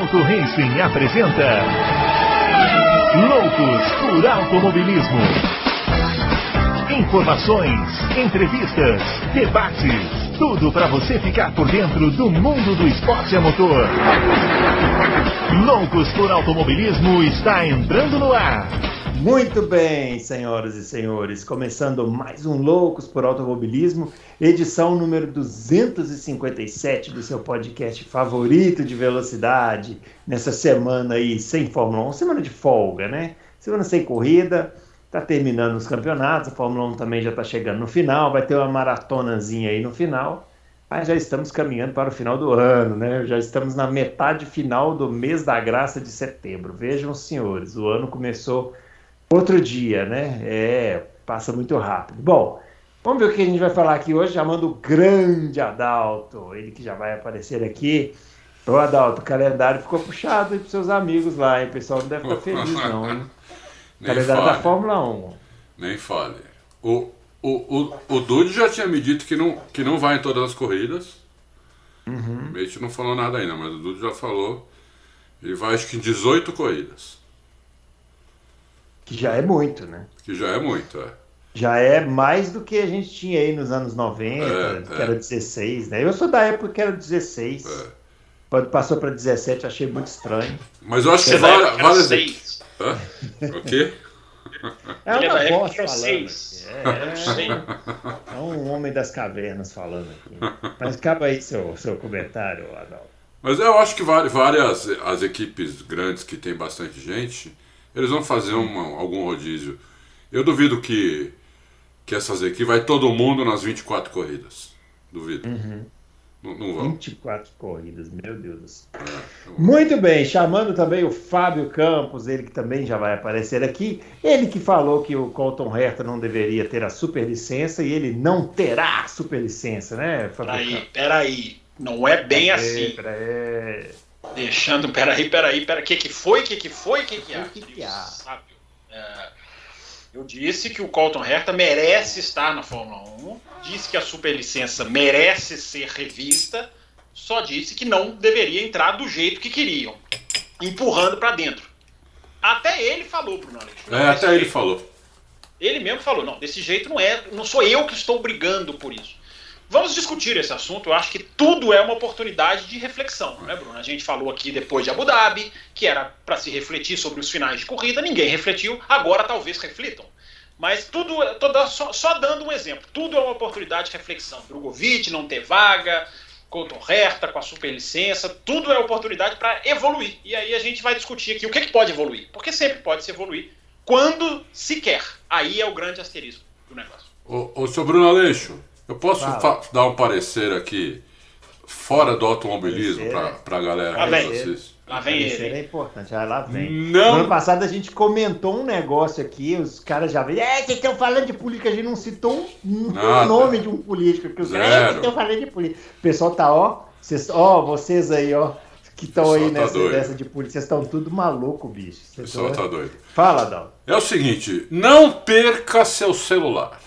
Auto Racing apresenta Loucos por Automobilismo. Informações, entrevistas, debates, tudo para você ficar por dentro do mundo do esporte a motor. Loucos por Automobilismo está entrando no ar. Muito bem, senhoras e senhores, começando mais um Loucos por Automobilismo, edição número 257 do seu podcast favorito de velocidade, nessa semana aí sem Fórmula 1, semana de folga, né? Semana sem corrida, tá terminando os campeonatos, a Fórmula 1 também já tá chegando no final, vai ter uma maratonazinha aí no final, mas já estamos caminhando para o final do ano, né? Já estamos na metade final do mês da graça de setembro. Vejam, senhores, o ano começou outro dia, né? É, passa muito rápido. Bom, vamos ver o que a gente vai falar aqui hoje, chamando o grande Adalto, ele que já vai aparecer aqui. Ô Adalto, o calendário ficou puxado para seus amigos lá, hein? O pessoal não deve estar feliz, não, hein? Calendário fale. da Fórmula 1. Nem fale. O, o, o, o Dude já tinha me dito que não, que não vai em todas as corridas. Uhum. O Mate não falou nada ainda, mas o Dude já falou. Ele vai acho que em 18 corridas. Que já é muito, né? Que já é muito, é. Já é mais do que a gente tinha aí nos anos 90, é, que é. era 16, né? Eu sou da época que era 16. É. Quando passou para 17, achei muito estranho. Mas eu acho que várias. várias... O quê? É uma voz falando aqui. É, é, é, um homem das cavernas falando aqui. Mas acaba aí seu, seu comentário, Adalto. Mas eu acho que várias as equipes grandes que tem bastante gente eles vão fazer uma, algum rodízio. Eu duvido que, que essas equipes vai todo mundo nas 24 corridas. Duvido. Uhum. Não, não vão. 24 corridas, meu Deus. É, Muito bem, chamando também o Fábio Campos, ele que também já vai aparecer aqui. Ele que falou que o Colton Herta não deveria ter a superlicença e ele não terá superlicença, né, Fábio? Peraí, peraí. Não é bem peraí, assim. Peraí. Deixando, peraí, peraí, peraí. O que, que foi? O que, que foi? O que, que há? Que que há? É, eu disse que o Colton Herta merece estar na Fórmula 1, disse que a superlicença merece ser revista, só disse que não deveria entrar do jeito que queriam, empurrando para dentro. Até ele falou, Bruno Alex. É, até ele falou. Ele mesmo falou, não, desse jeito não é, não sou eu que estou brigando por isso. Vamos discutir esse assunto. Eu acho que tudo é uma oportunidade de reflexão, né, Bruno? A gente falou aqui depois de Abu Dhabi, que era para se refletir sobre os finais de corrida, ninguém refletiu, agora talvez reflitam. Mas tudo, toda, só, só dando um exemplo, tudo é uma oportunidade de reflexão. Drogovic não ter vaga, Colton Herta com a superlicença, tudo é oportunidade para evoluir. E aí a gente vai discutir aqui o que, que pode evoluir. Porque sempre pode se evoluir quando se quer. Aí é o grande asterisco do negócio. Ô, ô seu Bruno Aleixo, eu posso dar um parecer aqui fora do automobilismo para a galera lá vem, vocês? Lá vem ele. é importante, ah, lá vem. Não. No ano passado a gente comentou um negócio aqui, os caras já veem, é, vocês estão falando de política, a gente não citou um, um nome de um político, porque os caras, é, vocês estão falando de política. O pessoal tá, ó, vocês, ó, vocês aí, ó, que estão aí tá nessa, nessa de política, vocês estão tudo maluco, bicho. O pessoal tá doido. Fala, Dal. É o seguinte, não perca seu celular.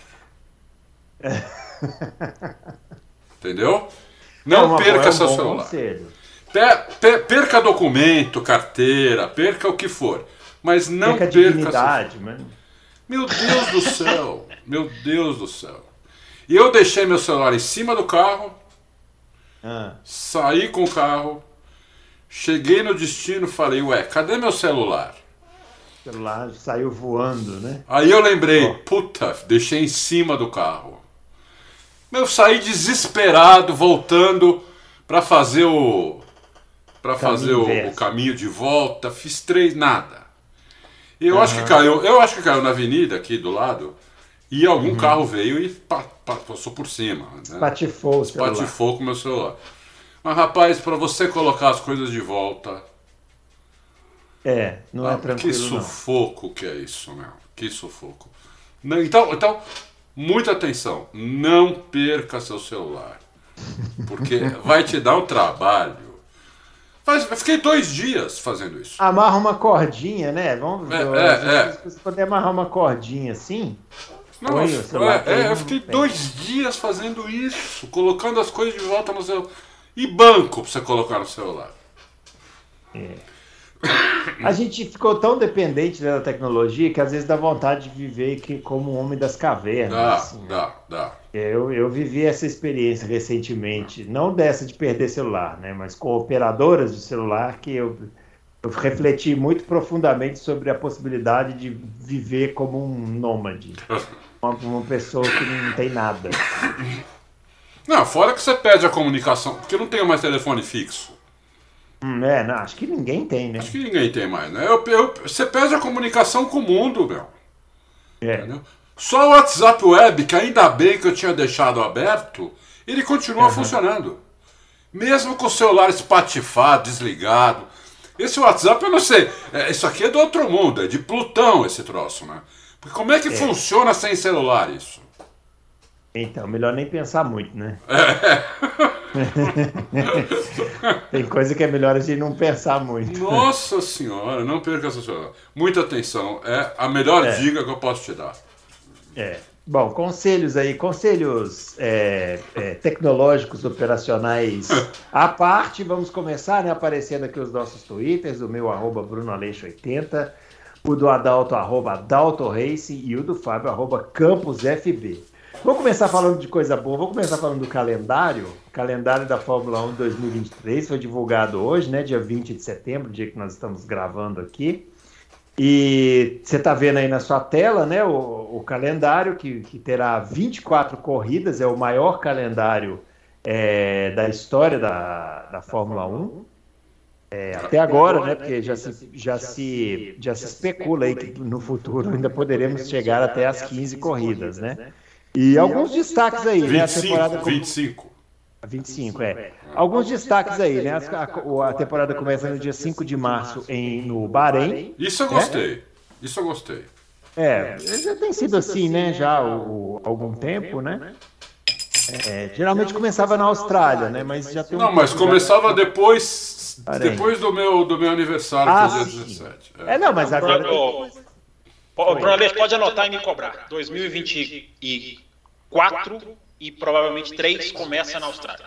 Entendeu? Não é perca seu celular. Per, perca documento, carteira, perca o que for. Mas não perca, perca seu... mano. Meu Deus do céu. meu Deus do céu. E eu deixei meu celular em cima do carro. Ah. Saí com o carro. Cheguei no destino, falei, ué, cadê meu celular? O celular saiu voando, né? Aí eu lembrei, oh. puta, deixei em cima do carro. Eu saí desesperado, voltando para fazer o para fazer o, o, caminho de volta. Fiz três nada. Eu uhum. acho que caiu, eu acho que caiu na avenida aqui do lado e algum uhum. carro veio e pa, pa, passou por cima. Né? Patifou o celular. Patifou com meu celular. Mas rapaz, para você colocar as coisas de volta. É, não é ah, tranquilo. Que sufoco não. que é isso, meu. Que sufoco. Então, então Muita atenção, não perca seu celular, porque vai te dar um trabalho. Faz, fiquei dois dias fazendo isso. Amarra uma cordinha, né? Vamos é, é, é. Se você puder amarrar uma cordinha assim. Não, é, é, eu fiquei dois dias fazendo isso, colocando as coisas de volta no celular. E banco pra você colocar no celular. É. A gente ficou tão dependente da tecnologia que às vezes dá vontade de viver que, como um homem das cavernas. Dá, assim. dá, dá. Eu, eu vivi essa experiência recentemente, não dessa de perder celular, né, mas com operadoras de celular que eu, eu refleti muito profundamente sobre a possibilidade de viver como um nômade, uma, uma pessoa que não tem nada. Não, fora que você perde a comunicação, porque não tem mais telefone fixo. Hum, é, não, acho que ninguém tem, né? Acho que ninguém tem mais, né? Eu, eu, você perde a comunicação com o mundo, meu. É. Entendeu? Só o WhatsApp Web, que ainda bem que eu tinha deixado aberto, ele continua funcionando. Mesmo com o celular espatifado, desligado. Esse WhatsApp, eu não sei. É, isso aqui é do outro mundo, é de Plutão esse troço, né? Porque como é que funciona sem celular isso? Então, melhor nem pensar muito, né? Tem coisa que é melhor a gente não pensar muito. Nossa senhora, não perca essa senhora. Muita atenção. É a melhor É. dica que eu posso te dar. É. Bom, conselhos aí, conselhos é, é, tecnológicos operacionais à parte, vamos começar, né? Aparecendo aqui os nossos twitters, o meu arroba BrunoAleixo80, o do Adalto, arroba Adalto Racing e o do Fábio, arroba. Vou começar falando de coisa boa, vou começar falando do calendário. O calendário da Fórmula 1 2023 foi divulgado hoje, né? Dia 20 de setembro, dia que nós estamos gravando aqui. E você está vendo aí na sua tela né, o, o calendário, que, que terá 24 corridas, é o maior calendário é, da história da, da Fórmula 1. É, até agora, né? Porque já se, já, se, já se especula aí que no futuro ainda poderemos chegar até as 15 corridas, né? E alguns destaques aí, né? A 25, temporada com- 25. 25, é. Alguns destaques aí, né? A, a temporada começa no dia 5 de março em, no Bahrein. Isso eu gostei. Isso eu gostei. É, já tem sido assim, né? Já há o- algum tempo, né? É, geralmente começava na Austrália, né? Mas já tem um Não, mas tempo já- começava depois, Bahrein. depois do meu, do meu aniversário, Ah, que é dia sim. 17. É, não, mas agora. Bruno Aleixo, pode anotar e me cobrar. 2024 e provavelmente 3 começa na Austrália.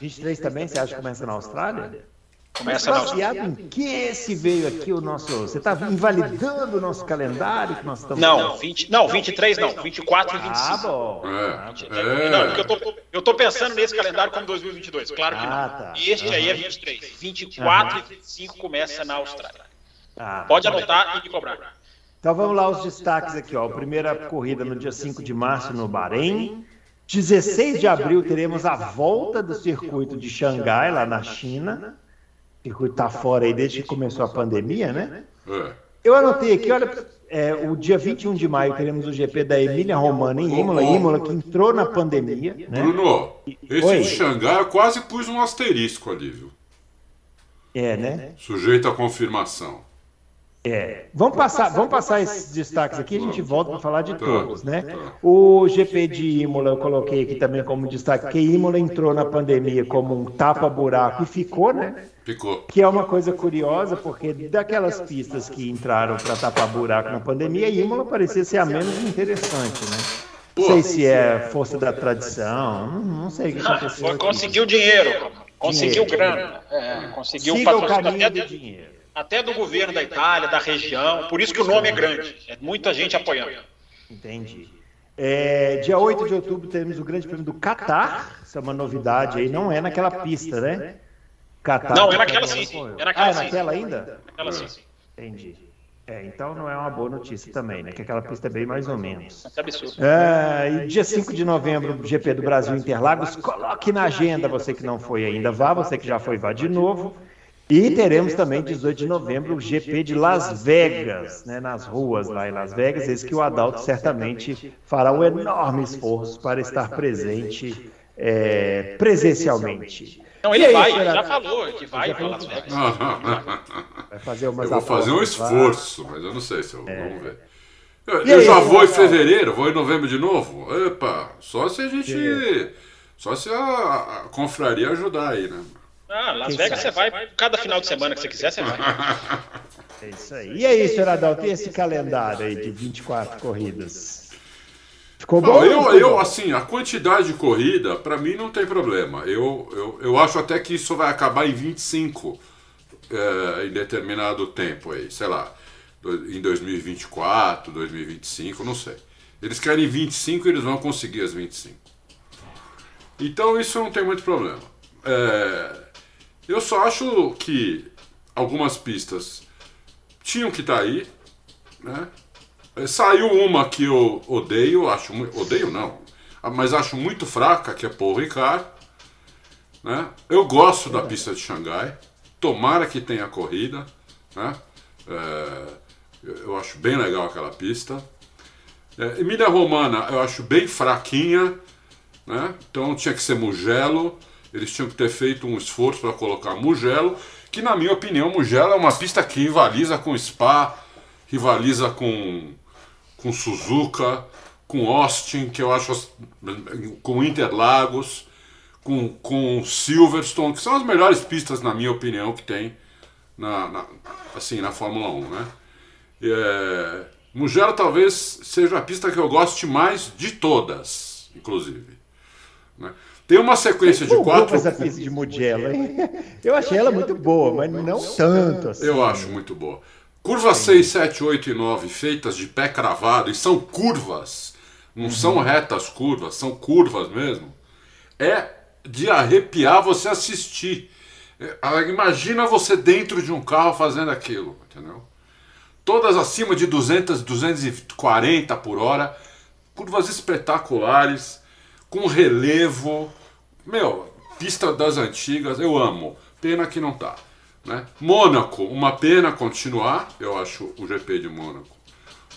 23 também, você acha que começa na Austrália? Começa na Austrália. Baseado em que se veio aqui o nosso. Você está invalidando o nosso calendário que nós estamos. Não, 20, não, 23 não, 24 e Ah, 25. bom. É, Não, é. porque eu tô, eu tô pensando nesse calendário como 2022, claro que não. Ah, tá. Este aí é 23. 24 e 25 começa na Austrália. Ah, Pode anotar e me cobrar. Então vamos lá os destaques aqui, ó. Primeira corrida no dia 5 de março no Bahrein. 16 de abril teremos a volta do circuito de Xangai, lá na China. O circuito está fora aí desde que começou a pandemia, né? é. Eu anotei aqui, olha, é, o dia 21 de maio teremos o GP da Emília Romana em Imola, Imola que entrou na pandemia, né? Bruno, esse Oi. de Xangai eu quase pus um asterisco ali, viu? É, né? Sujeito à confirmação. É. Vamos passar, vamos passar esses destaques aqui, a gente volta para falar de Tá, todos, né? tá. O GP de Imola eu coloquei aqui também como destaque, porque Imola entrou na pandemia como um tapa-buraco e ficou, né? Ficou. Que é uma coisa curiosa, porque daquelas pistas que entraram para tapar buraco na pandemia, Imola parecia ser a menos interessante, né? Não sei se é força da tradição, não, não sei o que aconteceu. Conseguiu dinheiro, conseguiu grana, é, conseguiu Siga o patrocínio caminho até do do, dinheiro. Até do governo da Itália, da região, por isso que o nome é grande. É muita gente apoiando. Entendi. É, dia 8 de outubro teremos o Grande Prêmio do Catar. Isso é uma novidade aí, não é naquela pista, né? Catar. Não, é naquela sim. É naquela ah, é sim. naquela ainda? Aquela sim. Entendi. É, então não é uma boa notícia também, né? Que aquela pista é bem mais ou menos. É absurdo. É, e dia 5 de novembro, GP do Brasil Interlagos. Coloque na agenda, você que não foi ainda, vá. Você que já foi, vá de novo. E teremos também 18 de novembro o GP de Las Vegas, né, nas ruas lá em Las Vegas. Esse que o Adalto certamente fará um enorme esforço para estar presente é, presencialmente. Não, ele aí, vai, ele já falou que vai para Las Vegas. Vai fazer umas Eu vou fazer um esforço, mas eu não sei se eu. Vamos ver. Eu, eu aí, já vou em fevereiro, vou em novembro de novo? Epa, só se a gente. Só se a, a confraria ajudar aí, né? Ah, Las Quem Vegas sabe? você vai, cada final de semana que você quiser, você vai. É isso aí. E aí, senhor Adalto, e esse calendário aí de 24 corridas? Ficou bom? Não, eu, eu, assim, a quantidade de corrida, pra mim não tem problema. Eu, eu, eu acho até que isso vai acabar em 25. é, em determinado tempo aí, sei lá, em 2024, 2025, não sei. Eles querem 25 e eles vão conseguir as 25. Então isso não tem muito problema. É, eu só acho que algumas pistas tinham que estar tá aí, né? É, saiu uma que eu odeio, acho odeio não, mas acho muito fraca, que é Paul Ricard. Né? Eu gosto da pista de Xangai, tomara que tenha corrida. Né? É, eu acho bem legal aquela pista. É, Emília Romana eu acho bem fraquinha, né? então tinha que ser Mugello. Eles tinham que ter feito um esforço para colocar Mugello, que na minha opinião Mugello é uma pista que rivaliza com Spa, rivaliza com com Suzuka, com Austin, que eu acho com Interlagos, com, com Silverstone, que são as melhores pistas, na minha opinião, que tem na, na assim, na Fórmula 1. Né? É, Mugello talvez seja a pista que eu goste mais de todas, inclusive. Né? Tem uma sequência de quatro. essa pista de Mugello, hein? Eu achei ela muito boa, mas não tanto assim. Eu acho muito boa. Curvas 6, 7, 8 e 9 feitas de pé cravado, e são curvas, não uhum. são retas curvas, são curvas mesmo. É de arrepiar você assistir. É, imagina você dentro de um carro fazendo aquilo, entendeu? Todas acima de 200, 240 por hora, curvas espetaculares, com relevo. Meu, pista das antigas, eu amo. Pena que não tá. Né? Mônaco, uma pena continuar, eu acho o GP de Mônaco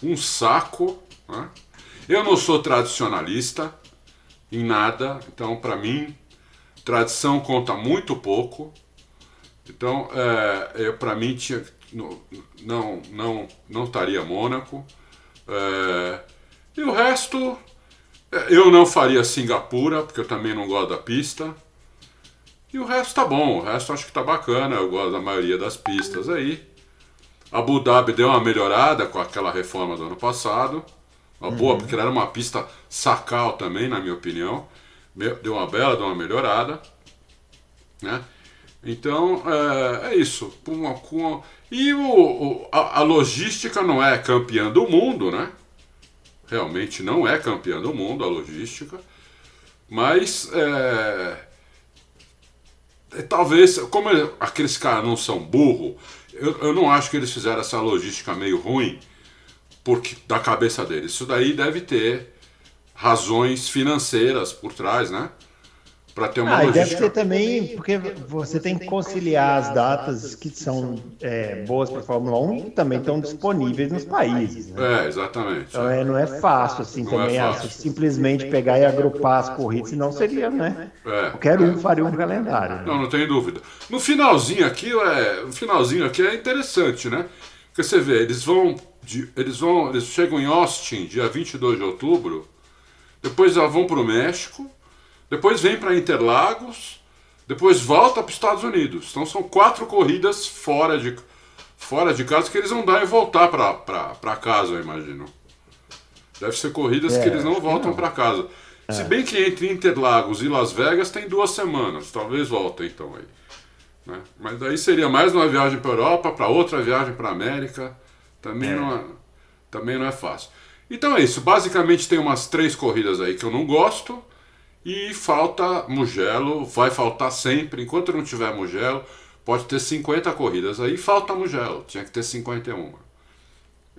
um saco. Né? Eu não sou tradicionalista em nada, então para mim tradição conta muito pouco. Então, é, é para mim tinha, não, não, não estaria Mônaco. É, e o resto, eu não faria Singapura, porque eu também não gosto da pista. E o resto tá bom, o resto acho que tá bacana, eu gosto da maioria das pistas aí. Abu Dhabi deu uma melhorada com aquela reforma do ano passado. Uma uhum. boa, porque era uma pista sacal também, na minha opinião. Deu uma bela, deu uma melhorada. Né? Então, é, é isso. E o, o a, a, logística não é campeã do mundo, né? Realmente não é campeã do mundo a logística. Mas é, é, talvez, como aqueles caras não são burro, eu, eu não acho que eles fizeram essa logística meio ruim porque da cabeça deles. Isso daí deve ter razões financeiras por trás, né? Para ter uma ah, logística. deve ter também, porque você tem que conciliar as datas que são é, boas para a Fórmula 1 que também estão disponíveis nos países. Né? É, exatamente. Então é, não é fácil assim não é também, é fácil. simplesmente pegar e agrupar as corridas, senão seria, né? É, Qualquer um faria um calendário. Né? Não, não tem dúvida. No finalzinho aqui, é, no finalzinho aqui é interessante, né? Porque você vê, eles vão, de, eles vão, eles chegam em Austin dia 22 de outubro, depois já vão para o México, depois vem para Interlagos, depois volta para os Estados Unidos. Então são quatro corridas fora de, fora de casa que eles não dão e voltar para casa, eu imagino. Deve ser corridas é, que eles não voltam para casa. É. Se bem que entre Interlagos e Las Vegas tem duas semanas, talvez voltem então aí. Né? Mas daí seria mais uma viagem para Europa, para outra viagem para América. Também, é. Não é, também não é fácil. Então é isso. Basicamente tem umas três corridas aí que eu não gosto. E falta Mugello, vai faltar sempre. Enquanto não tiver Mugello, pode ter 50 corridas. Aí falta Mugello, tinha que ter 51.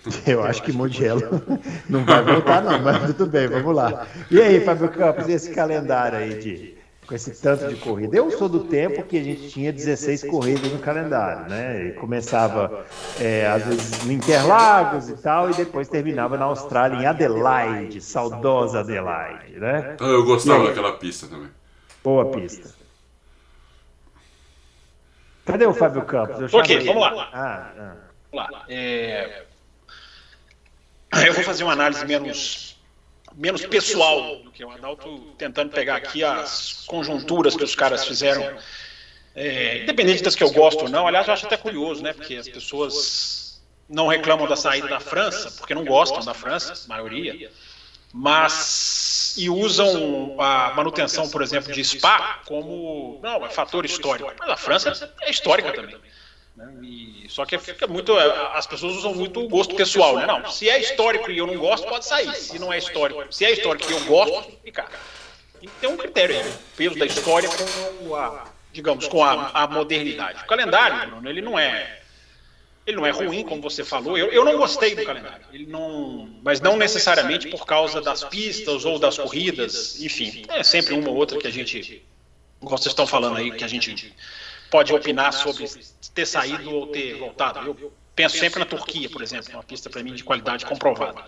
Eu acho que Mugello não vai voltar, não, mas tudo bem, vamos lá. E aí, Fábio Campos, esse calendário aí de com esse tanto de corrida. Eu sou do tempo que a gente tinha 16 corridas no calendário, né? E começava, é, às vezes, no Interlagos e tal, e depois terminava na Austrália, em Adelaide, saudosa Adelaide, né? Ah, eu gostava daquela pista também. Boa pista. Cadê o Fábio Campos? ok, vamos lá. Ah, ah. Vamos lá. É... Eu vou fazer uma análise menos menos pessoal do que o Adalto, tentando pegar aqui as conjunturas que os caras fizeram, é, independente das que eu gosto ou não. Aliás, eu acho até curioso, né? Porque as pessoas não reclamam da saída da França, porque não gostam da França, a maioria, mas e usam a manutenção, por exemplo, de Spa como não é fator histórico. Mas a França é histórica também. Né? E, só que fica muito. É, as pessoas usam muito o gosto pessoal, né? Não, se é histórico e eu não gosto, pode sair. Se não é histórico, se é histórico e eu gosto, ficar. Tem que ter um critério aí, o peso da história com a, digamos, com a, a modernidade. O calendário, Bruno, ele não é. Ele não é ruim, como você falou. Eu, eu não gostei do calendário. Ele não, mas não necessariamente por causa das pistas ou das corridas. Enfim, é sempre uma ou outra que a gente. Como vocês estão falando aí, que a gente pode opinar sobre ter saído ou ter voltado. Eu penso sempre na Turquia, por exemplo, uma pista para mim de qualidade comprovada,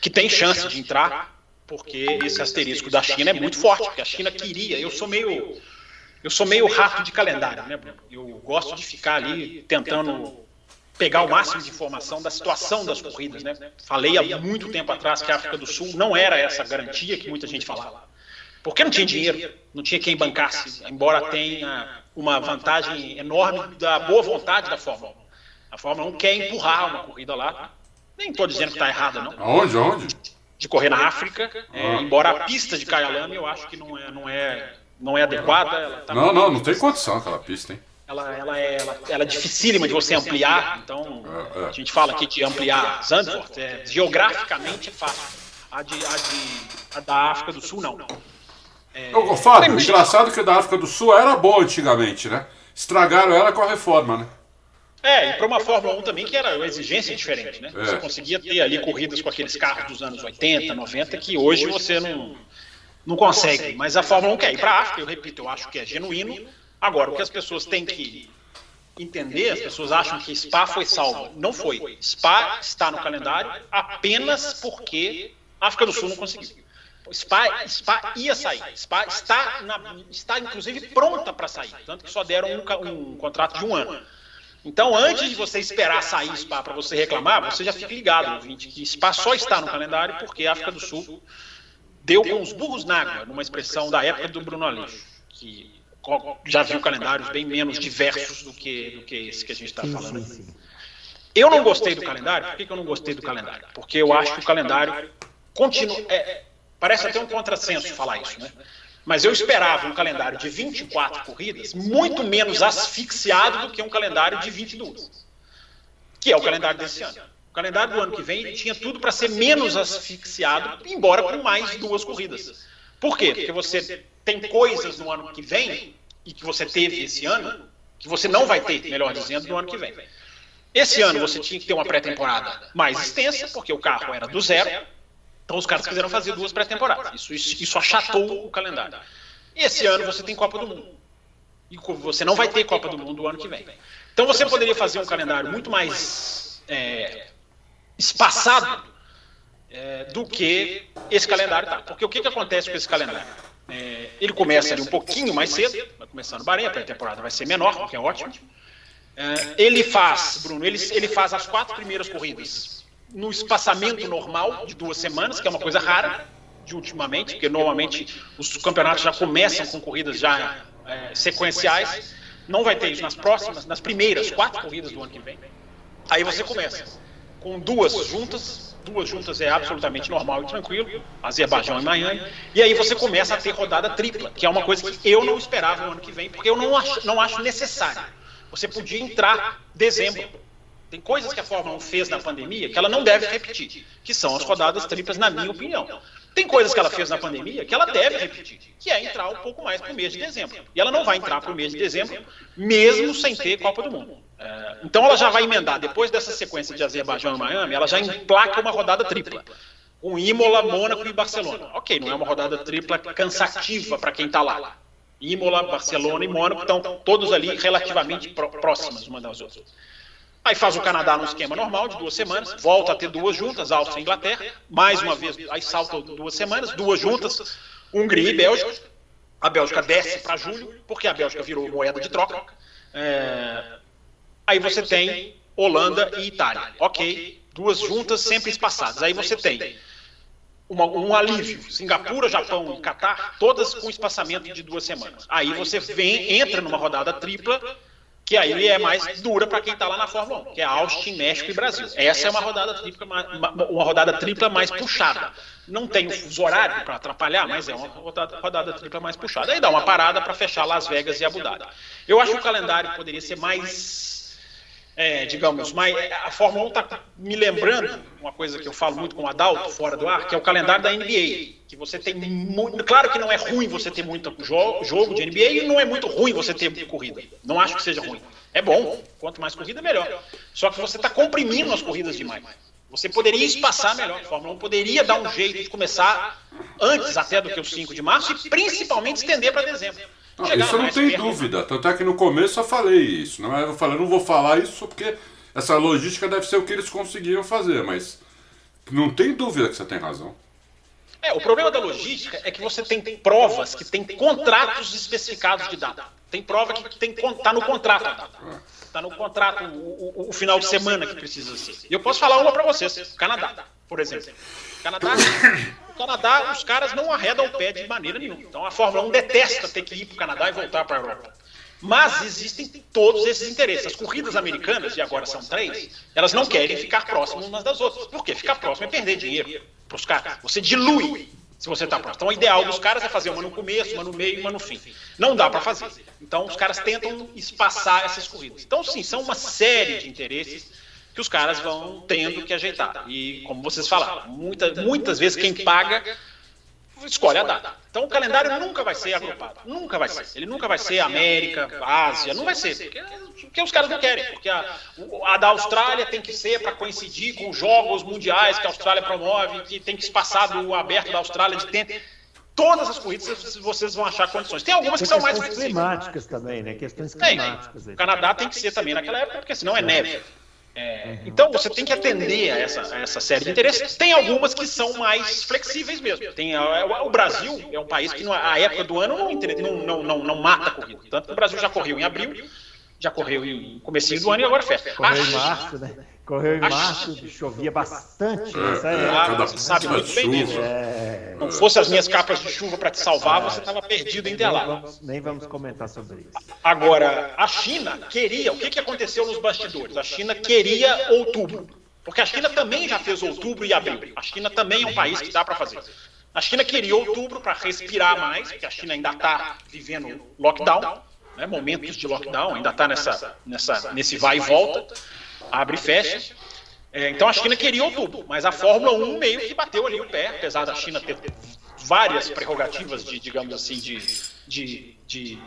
que tem chance de entrar, porque esse asterisco da China é muito forte, porque a China queria. Eu sou meio eu sou meio rato de calendário, né, Bruno? Eu gosto de ficar ali tentando pegar o máximo de informação da situação das corridas, né? Falei há muito tempo atrás que a África do Sul não era essa garantia que muita gente falava. Porque não tinha dinheiro, não tinha quem bancasse, embora tenha uma vantagem enorme da boa vontade da Fórmula 1. A Fórmula 1 quer empurrar uma corrida lá. Nem estou dizendo que está errada, não. Onde? Onde? De correr na África. É, embora a pista de Kyalami eu acho que não é, não é, não é adequada. Tá não, não, não tem condição aquela pista, hein? Ela, ela, é, ela, ela é dificílima de você ampliar, então é, é. a gente fala aqui de ampliar Zandvoort, é, geograficamente é fácil. A, de, a, de, a da África do Sul, não. É... Ô, Fábio, engraçado que da África do Sul era boa antigamente, né? Estragaram ela com a reforma, né? É, e para uma Fórmula 1 também que era uma exigência diferente, né? É. Você conseguia ter ali corridas com aqueles carros dos anos 80, 90, que hoje você não, não consegue. Mas a Fórmula 1 quer ir para a África, eu repito, eu acho que é genuíno. Agora, o que as pessoas têm que entender, as pessoas acham que Spa foi salvo. Não foi. Spa está no calendário apenas porque a África do Sul não conseguiu. Spa, Spa ia sair. Spa está, na, está inclusive pronta para sair. Tanto que só deram um, um, contrato de um ano. Então, antes de você esperar sair Spa para você reclamar, você já fica ligado, ouvinte, que Spa só está no calendário porque a África do Sul deu com os burros na água, numa expressão da época do Bruno Aleixo, que já viu calendários bem menos diversos do que, do que esse que a gente está falando aqui. Eu não gostei do calendário. Por que, eu não gostei do calendário? Porque eu acho que o calendário continua. É, Parece até um contrassenso falar isso, né? Mas eu esperava um calendário de 24 corridas muito menos asfixiado do que um calendário de 22, que é o calendário desse ano. O calendário do ano que vem tinha tudo para ser menos asfixiado, embora com mais duas corridas. Por quê? Porque você tem coisas no ano que vem, e que você teve esse ano, que você não vai ter, melhor dizendo, no ano que vem. Esse ano você tinha que ter uma pré-temporada mais extensa, porque o carro era do zero, então os caras quiseram fazer duas pré-temporadas. Isso, isso, isso achatou o calendário. E esse ano você tem Copa do Mundo. E você não vai ter Copa do Mundo o ano que vem. Então você poderia fazer um calendário muito mais é, espaçado é, do que esse calendário tá. Porque o que, que acontece com esse calendário? É, ele começa ali um pouquinho mais cedo, vai começar no Bahrein, a pré-temporada vai ser menor, o que é ótimo. É, ele faz, Bruno, ele, ele faz as quatro primeiras corridas no espaçamento normal de duas semanas, que é uma coisa rara de ultimamente, porque normalmente os campeonatos já começam com corridas já é, sequenciais. Não vai ter isso nas próximas, nas primeiras quatro corridas do ano que vem. Aí você começa. com duas juntas, duas juntas é absolutamente normal e tranquilo, Azerbaijão e Miami, e aí você começa a ter rodada tripla, que é uma coisa que eu não esperava no ano que vem, porque eu não acho, não acho necessário. Você podia entrar dezembro, tem coisas que a Fórmula 1 fez na pandemia que ela não deve repetir, que são as rodadas triplas, na minha opinião. Tem coisas que ela fez na pandemia que ela deve repetir, que é entrar um pouco mais para o mês de dezembro. E ela não vai entrar para o mês de dezembro, mesmo sem ter Copa do Mundo. É, então ela já vai emendar, depois dessa sequência de Azerbaijão e Miami, ela já emplaca uma rodada tripla. Com Imola, Mônaco e Barcelona. Ok, não é uma rodada tripla cansativa para quem está lá. Imola, Barcelona e Mônaco estão todos ali relativamente próximas uma das outras. Aí faz o Canadá no esquema normal de duas semanas, volta a ter duas juntas, Áustria e Inglaterra, mais uma vez, aí salta duas semanas, duas juntas, Hungria e Bélgica. A Bélgica desce para julho, porque a Bélgica virou moeda de troca. É... Aí você tem Holanda e Itália. Ok, duas juntas sempre espaçadas. Aí você tem uma, um alívio. Singapura, Japão e Catar, todas com espaçamento de duas semanas. Aí você vem, entra numa rodada tripla que aí é mais dura para quem está lá na Fórmula 1, que é Austin, México e Brasil. Essa é uma rodada tripla, uma rodada tripla mais puxada. Não tem os horários para atrapalhar, mas é uma rodada, rodada tripla mais puxada. Aí dá uma parada para fechar Las Vegas e Abu Dhabi. Eu acho que o calendário poderia ser mais é, digamos, mas a Fórmula 1 está me lembrando uma coisa que eu falo muito com o Adalto fora do ar, que é o calendário da NBA. Que você tem muito. Claro que não é ruim você ter muito jogo, jogo de NBA e não é muito ruim você ter corrida. Não acho que seja ruim. É bom. Quanto mais corrida, melhor. Só que você está comprimindo as corridas demais. Você poderia espaçar melhor. A Fórmula 1 poderia dar um jeito de começar antes até do que o 5 de março e principalmente estender para dezembro. Não, isso eu não tenho dúvida. Tanto é que no começo eu falei isso. Não é? Eu falei, não vou falar isso porque essa logística deve ser o que eles conseguiram fazer, mas não tem dúvida que você tem razão. É, o problema da logística é que você tem provas que tem contratos especificados de data. Tem prova que tem tá no contrato. Está no contrato o, o, o, final de semana que precisa ser. E eu posso falar uma para vocês. Canadá, por exemplo. Canadá Canadá, os caras não arredam o pé de maneira nenhuma. Então a Fórmula 1 detesta ter que ir para o Canadá e voltar para a Europa. Mas existem todos esses interesses. As corridas americanas, e agora são três, elas não querem ficar próximas umas das outras. Por quê? Ficar próximo é perder dinheiro para os caras. Você dilui se você está próximo. Então, o ideal dos caras é fazer uma no começo, uma no meio e uma no fim. Não dá para fazer. Então, os caras tentam espaçar essas corridas. Então, sim, são uma série de interesses que os caras vão tendo que ajeitar. E, como vocês falaram, muita, muitas vezes quem paga escolhe a data. Então o calendário nunca vai ser agrupado. Nunca vai ser. Ele nunca vai ser América, Ásia, não vai ser. Porque, porque os caras não querem. Porque a, a da Austrália tem que ser para coincidir com os jogos mundiais que a Austrália promove, que tem que se passar do aberto da Austrália de tempo. Todas as corridas vocês vão achar condições. Tem algumas que são mais climáticas também, né? Questões climáticas. O Canadá tem que ser também naquela época, porque senão é neve. É, então você tem que atender a essa, a essa série de interesses. Tem algumas que são mais flexíveis mesmo. Tem, o Brasil é um país que a época do ano não, não, não, não mata a corrida. Tanto que o Brasil já correu em abril, já correu em começo do ano e agora fecha. Correu em março, né? Correu em março, chovia bastante. É, ah, você sabe muito bem disso. É... Não fosse as minhas capas de chuva para te salvar, você estava perdido em Interlagos. Nem vamos comentar sobre isso. Agora, a China queria, o que, que aconteceu nos bastidores? A China queria outubro. Porque a China também já fez outubro e abril. A China também é um país que dá para fazer. A China queria outubro para respirar mais, porque a China ainda está vivendo lockdown, né, momentos de lockdown, ainda está nessa, nessa, nesse vai e volta abre e fecha. É, então a China queria outubro, mas a Fórmula 1 meio que bateu ali o pé, apesar da China ter várias prerrogativas de, digamos assim, de, de, de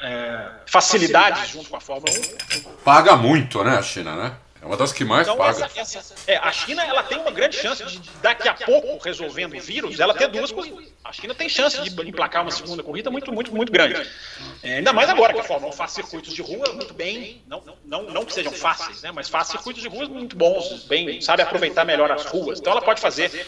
é, facilidades junto com a Fórmula 1. Paga muito, né, a China, né? É uma das que mais então, paga. Essa, essa, é, a China ela tem uma grande chance de, daqui a pouco, resolvendo o vírus, ela ter duas corridas. A China tem chance de emplacar uma segunda corrida muito, muito, muito grande. É, ainda mais agora que a Fórmula 1 faz circuitos de rua muito bem, não, não, não que sejam fáceis, né, mas faz circuitos de ruas muito bons, bem, sabe aproveitar melhor as ruas. Então ela pode fazer.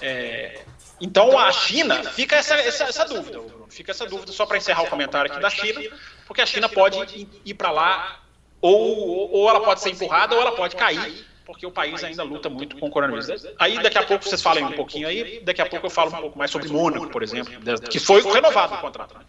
É, então a China fica essa, essa, essa dúvida, fica essa dúvida só para encerrar o comentário aqui da China, porque a China pode ir para lá ou, ou ela pode ser empurrada ou ela pode cair, porque o país ainda luta muito com o coronavírus. Aí daqui a pouco vocês falem um pouquinho aí, daqui a pouco eu falo um pouco mais sobre Mônaco, por exemplo, que foi renovado o contrato. Né?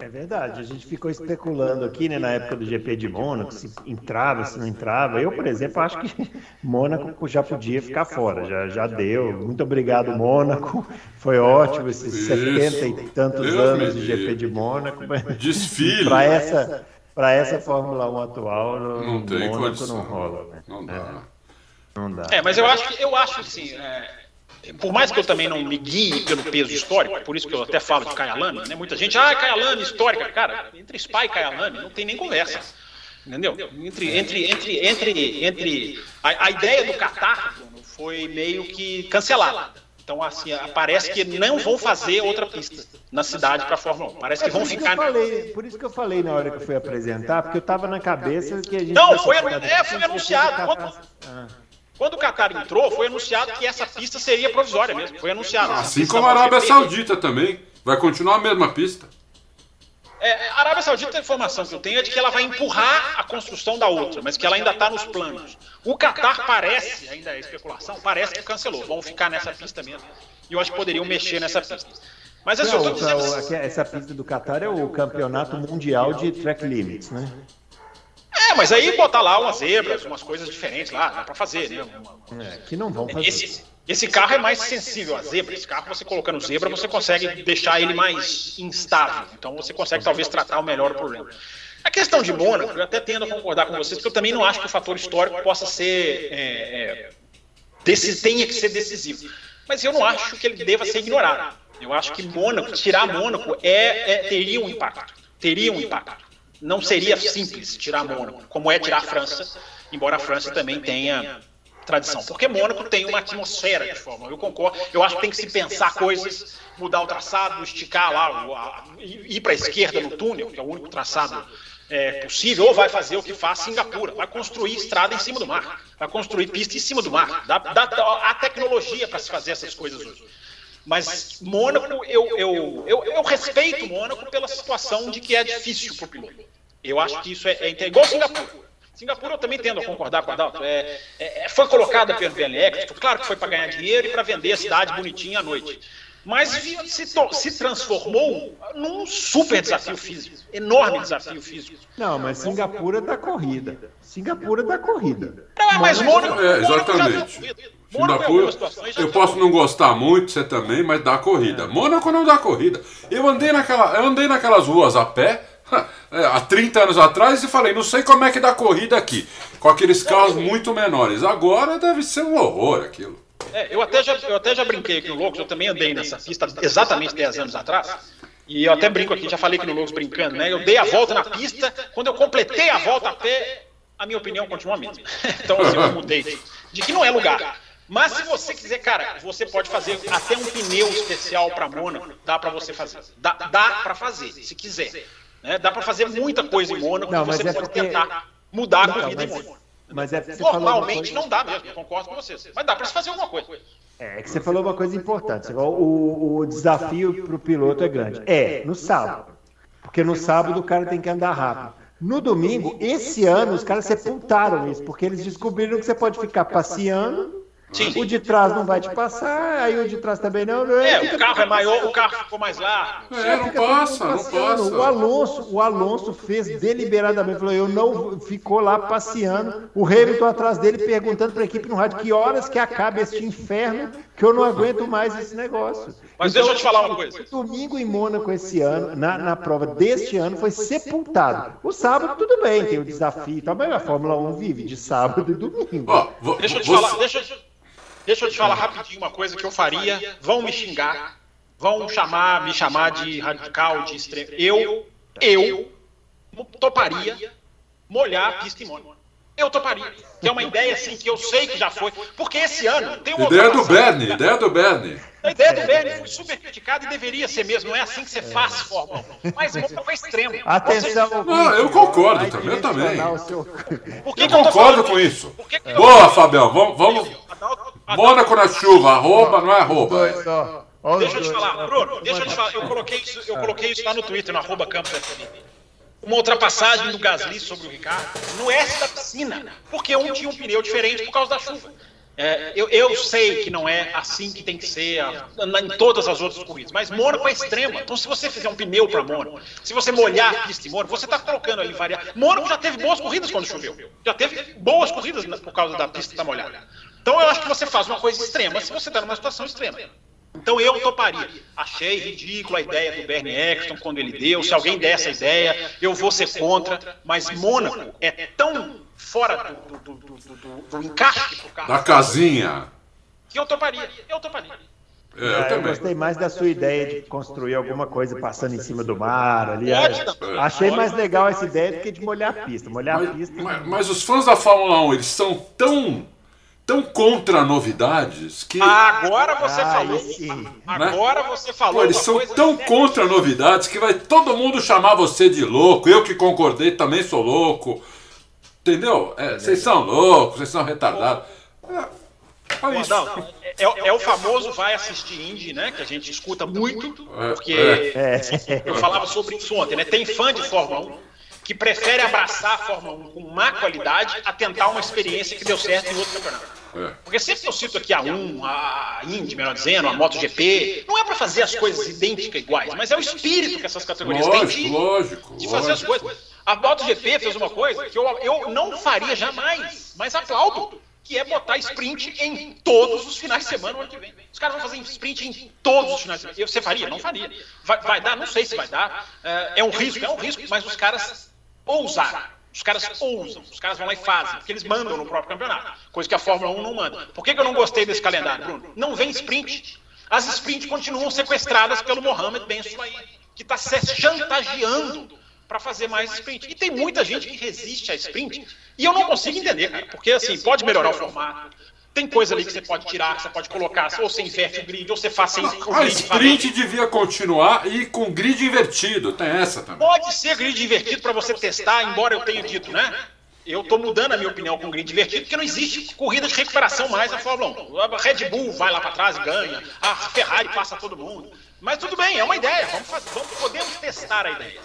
É verdade, a gente ficou especulando aqui, né, na época do GP de Mônaco, se entrava, se não entrava. Eu, por exemplo, acho que Mônaco já podia ficar fora, já, já deu. Muito obrigado, Mônaco. Foi ótimo esses 70 e tantos anos de GP de Mônaco. Desfile. Para essa para essa Fórmula 1 atual, no não tem Mônaco não rola. Né? Não dá. É, não dá. É, mas eu acho que eu acho assim. É, por mais que eu também não me guie pelo peso histórico, por isso que eu até falo de Kyalami, né? Muita gente, ah, Kyalami, histórica. Cara, entre Spa e Kyalami não tem nem conversa. Entendeu? Entre, entre, entre, entre, entre a, a ideia do Qatar foi meio que cancelada. Então, assim, parece que não vão fazer outra pista na cidade para a Fórmula 1. Parece que vão ficar. Falei, por isso que eu falei na hora que eu fui apresentar, porque eu estava na cabeça que a gente. Não, foi, é, foi anunciado. Quando, ah. quando o Qatar entrou, foi anunciado que essa pista seria provisória mesmo. Foi anunciado. Assim como a Arábia Saudita também. Vai continuar a mesma pista. É, a Arábia Saudita, a informação que eu tenho é de que ela vai empurrar a construção da outra, mas que ela ainda está nos planos. O Qatar parece, ainda é especulação, parece que cancelou. Vão ficar nessa pista mesmo. E eu acho que poderiam mexer nessa pista. Mas assim, Não, eu dizendo... Assim, essa pista do Qatar é o campeonato mundial de track limits, né? É, mas aí botar lá umas zebras, umas coisas diferentes lá, dá pra fazer, né? É, que não vão fazer. Esse, esse carro é mais sensível à zebra. Esse carro, você colocando zebra, você consegue deixar ele mais instável. Então você consegue talvez tratar o melhor o problema. A questão de Mônaco, eu até tendo a concordar com vocês, porque eu também não acho que o fator histórico possa ser. É, é, tenha que ser decisivo. Mas eu não acho que ele deva ser ignorado. Eu acho que Mônaco, tirar Mônaco, é, é, teria um impacto. Teria um impacto. Não seria simples tirar Mônaco, como é tirar a França, embora a França também tenha tradição. Porque Mônaco tem uma atmosfera de Fórmula Eu concordo. Eu acho que tem que se pensar coisas, mudar o traçado, esticar lá, ir para a esquerda no túnel, que é o único traçado é, possível, ou vai fazer o que faz Singapura, vai construir estrada em cima do mar, vai construir pista em cima do mar. Dá, dá, a tecnologia para se fazer essas coisas hoje. Mas Mônaco, eu, eu, eu, eu respeito Mônaco pela situação de que é difícil para o piloto. Eu acho que isso é, é igual Singapura. Singapura eu também tendo a concordar com a Adalto. É, é, foi colocada pelo BLX, claro que foi para ganhar dinheiro e para vender a cidade bonitinha à noite mas se, se, transformou num super desafio físico, enorme desafio físico. Não, mas Singapura da corrida. Singapura da corrida. Não, mas Mônaco. É, exatamente. Singapura, eu posso não gostar muito, você também, mas dá corrida. Mônaco não dá corrida. Eu andei, naquela, eu andei naquelas ruas a pé é, há 30 anos atrás e falei, não sei como é que dá corrida aqui, com aqueles carros muito menores. Agora deve ser um horror aquilo. É, eu, até já, eu até já brinquei aqui no Loucos, eu também andei nessa pista exatamente 10 anos atrás. E eu até brinco aqui, já falei aqui no Loucos brincando, né? Eu dei a volta na pista, quando eu completei a volta a pé, a minha opinião continua a mesma. Então, assim, eu mudei de que não é lugar. Mas se você quiser, cara, você pode fazer até um pneu especial para Mônaco, dá para você fazer. Dá, dá para fazer, se quiser. Né? Dá para fazer muita coisa em Mônaco, não, você é pode porque... tentar mudar a corrida mas... em Mônaco. Mas é Normalmente não dá mesmo, concordo com vocês. Mas dá para se fazer alguma coisa. É, é que você falou uma coisa importante. O, o desafio para o piloto é grande. É, no sábado. Porque no sábado o cara tem que andar rápido. No domingo, esse ano, os caras sepultaram isso, porque eles descobriram que você pode ficar passeando Sim. O de trás não vai te passar, aí o de trás também não. É, o carro é maior, o carro ficou mais largo. É, não passa, não passa. O Alonso, o Alonso fez deliberadamente, falou, eu não ficou lá passeando. O Hamilton atrás dele perguntando para a equipe no rádio que horas que acaba este inferno, que eu não aguento mais esse negócio. Mas então, deixa eu te falar uma coisa. O domingo em Mônaco esse ano, na, na prova deste ano, foi sepultado. O sábado, tudo bem, tem o desafio, mas a Fórmula 1 vive de sábado e domingo. Oh, deixa eu te falar, deixa eu te... Deixa eu te falar rapidinho uma coisa que eu faria. Vão me xingar, vão chamar, me chamar de radical, de extremo. Eu, eu toparia molhar a pista em Mônaco. Eu toparia. Que é uma ideia assim que eu sei que já foi. Porque esse ano tem uma. Ideia do Bernie, ideia do Bernie. A ideia do Bernie foi super criticada e deveria ser mesmo. Não é assim que você faz Fórmula 1. Mas foi extremo. Atenção. Não, eu concordo também, eu também. Por que eu concordo com isso. Boa, Fabião. Vamos. vamos... Mônaco na chuva, arroba, não é arroba. Deixa eu te falar, Bruno, deixa eu te falar. Eu coloquei isso, eu coloquei isso lá no Twitter, no arroba Campos uma ultrapassagem do Gasly sobre o Ricardo no S da piscina, porque um tinha um pneu diferente por causa da chuva. É, eu, eu, sei que não é assim que tem que ser a, em todas as outras corridas, mas Mônaco é extrema. Então, se você fizer um pneu para Mônaco, se você molhar a pista em Mônaco, você está colocando ali variar. Mônaco já teve boas corridas quando choveu. Já teve boas corridas por causa da pista estar tá molhada. Então, eu acho que você faz uma coisa extrema se você está numa situação extrema. Então eu toparia. Achei ridícula a ideia do Bernie Eccleston quando ele deu. Se alguém der essa ideia, eu vou ser contra. Mas Mônaco é tão fora do, do, do, do, do encaixe. Da casinha. Que eu toparia. Eu toparia. É, eu, eu, gostei mais da sua ideia de construir alguma coisa passando em cima do mar ali. Achei mais legal essa ideia do que de molhar a pista. Molhar mas, a pista. Mas, mas os fãs da Fórmula 1, eles são tão tão contra novidades que. Agora você ah, falou. Sim. Né? Agora né? você falou. Pô, eles são tão contra novidades que vai todo mundo chamar você de louco. Eu que concordei também sou louco. Entendeu? É, vocês são loucos, vocês são retardados. É, é, isso. Não, é, é, é, o famoso vai assistir indie, né? Que a gente escuta muito, é, porque é. eu falava sobre isso ontem, né? Tem fã de Fórmula 1 que prefere abraçar a Fórmula 1 com má qualidade a tentar uma experiência que deu certo em outro campeonato. É. Porque sempre eu cito aqui a 1, a Indy, melhor dizendo, a MotoGP, não é para fazer as coisas idênticas iguais, mas é o espírito que essas categorias lógico, têm de, lógico, de fazer lógico. as coisas. A MotoGP fez uma coisa que eu, eu não faria jamais, mas aplaudo, que é botar sprint em todos os finais de semana no ano que vem. Os caras vão fazer sprint em todos os finais de semana. Você faria? Não faria. Vai, vai dar? Não sei se vai dar. É, é um risco, é um risco, mas os caras Ousar. Os caras ousam, os caras vão lá e fazem, porque eles mandam no próprio campeonato, coisa que a Fórmula 1 não manda. Por que, que eu não gostei desse calendário, Bruno? Não vem sprint. As sprints continuam sequestradas pelo Mohamed Ben Sulayem, que está chantageando para fazer mais sprint. E tem muita gente que resiste a sprint, e eu não consigo entender, cara, porque assim, pode melhorar o formato, tem coisa ali que você pode tirar, você pode colocar, ou você inverte o grid, ou você faz sem o A sprint devia continuar e com grid invertido, tem essa também. Pode ser grid invertido para você testar, embora eu tenha dito, né? Eu estou mudando a minha opinião com grid invertido, porque não existe corrida de recuperação mais na Fórmula 1. A Red Bull vai lá para trás e ganha, a Ferrari passa todo mundo. Mas tudo bem, é uma ideia, vamos, fazer, vamos podemos testar a ideia.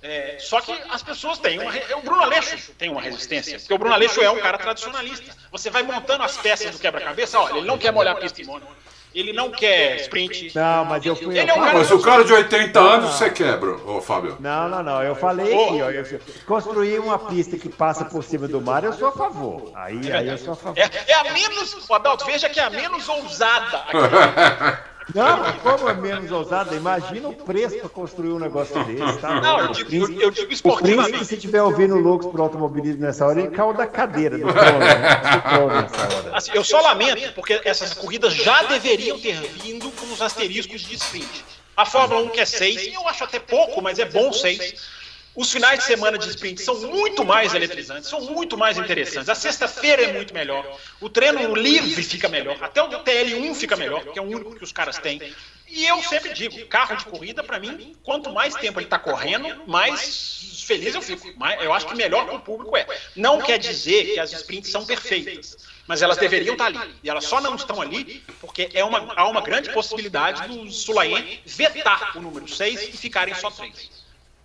É, só que as pessoas têm uma. O Bruno Aleixo tem uma resistência, porque o Bruno Aleixo é um cara tradicionalista. Você vai montando as peças do quebra-cabeça, olha, ele não quer molhar a pista em Mônaco. Ele não quer sprint. Não, mas eu fui. Ele é um cara mas o cara de 80 anos você quebra, ô Fábio. Não, não, não. Eu falei aqui, ó. Eu construir uma pista que passa por cima do mar, eu sou a favor. Aí, aí eu sou a favor. É, é a menos. Adalto, veja que é a menos ousada. Não, como é menos ousada, imagina o preço para construir um negócio desse. Tá? Não, eu digo, príncipe, eu digo esportivamente. O príncipe, se estiver ouvindo Loucos por Automobilismo nessa hora, ele caiu da cadeira do trono, né? Assim, eu só lamento, porque essas corridas já deveriam ter vindo com os asteriscos de sprint. A Fórmula 1 quer 6, eu acho até pouco, mas é bom 6. Os finais de semana de sprint são muito mais eletrizantes, são muito mais interessantes. A sexta-feira é muito melhor. O treino livre fica melhor. Até o TL1 fica melhor, que é o único que os caras têm. E eu sempre digo, carro de corrida, para mim, quanto mais tempo ele está correndo, mais feliz eu fico. Eu acho que melhor para o público é. Não quer dizer que as sprints são perfeitas, mas elas deveriam estar tá ali. E elas só não estão ali porque é uma, há uma grande possibilidade do Sulayen vetar o número 6 e ficarem só 3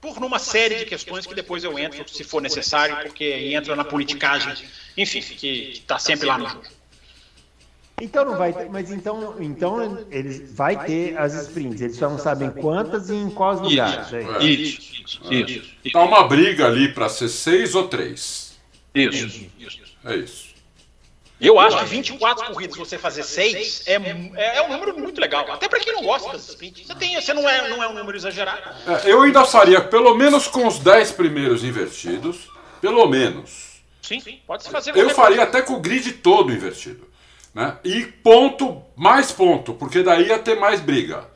por numa série de questões que depois eu entro, se for necessário, porque entra na politicagem, enfim, que está sempre lá no jogo. Então não vai ter, mas então, então eles vai ter as sprints, eles só não sabem quantas e em quais lugares. Isso, é. isso, isso, isso. Tá uma briga ali para ser seis ou três. Isso, isso. É isso. Eu acho que 24 corridas você fazer 6 é, é, é, um número muito legal. Até para quem não gosta das sprints. Você, tem, você não, é, não é um número exagerado. É, eu ainda faria pelo menos com os 10 primeiros invertidos. Pelo menos. Sim, sim. Pode se fazer. Eu faria coisa. até com o grid todo invertido. Né? E ponto, mais ponto, porque daí ia ter mais briga.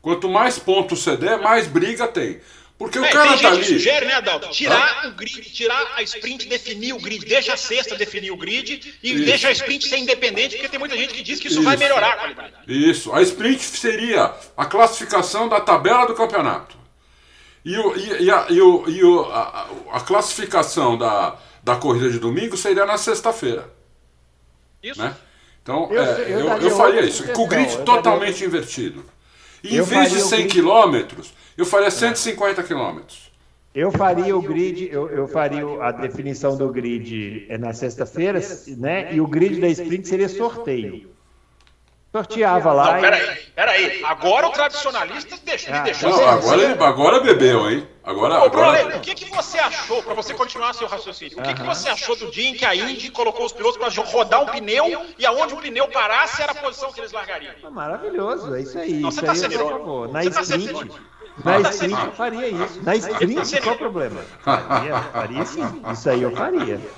Quanto mais ponto você der, mais briga tem. Porque é, o cara tem tá gente ali. Que sugere, né, Adalto? Tirar ah? o grid, tirar a sprint, definir o grid, deixa a sexta definir o grid e isso. deixa a sprint ser independente, porque tem muita gente que diz que isso, isso, vai melhorar a qualidade. Isso. A sprint seria a classificação da tabela do campeonato. E, o, e, e, a, e, o, e o, a, a, classificação da, da corrida de domingo seria na sexta-feira. Isso. Né? Então, eu, é, eu, eu, eu faria isso. Com o grid totalmente invertido. Em vez de 100 quilômetros eu faria 150 quilômetros. Eu faria o grid, eu, eu faria a definição do grid é na sexta-feira, né? E o grid da sprint seria sorteio. Sorteava lá. Não, peraí, peraí. Agora o tradicionalista deixa, ah, deixou. Não, agora, ele, agora bebeu, hein? Agora, Ô, agora... O que, que você achou, para você continuar seu raciocínio, o que, que você achou do dia em que a Indy colocou os pilotos para rodar um pneu e aonde o pneu parasse era a posição que eles largariam? Maravilhoso, é isso aí. Não, isso você tá aí sendo Na sprint. Na sprint eu faria isso. Na sprint, qual o problema? Faria, faria sim. Isso aí eu faria.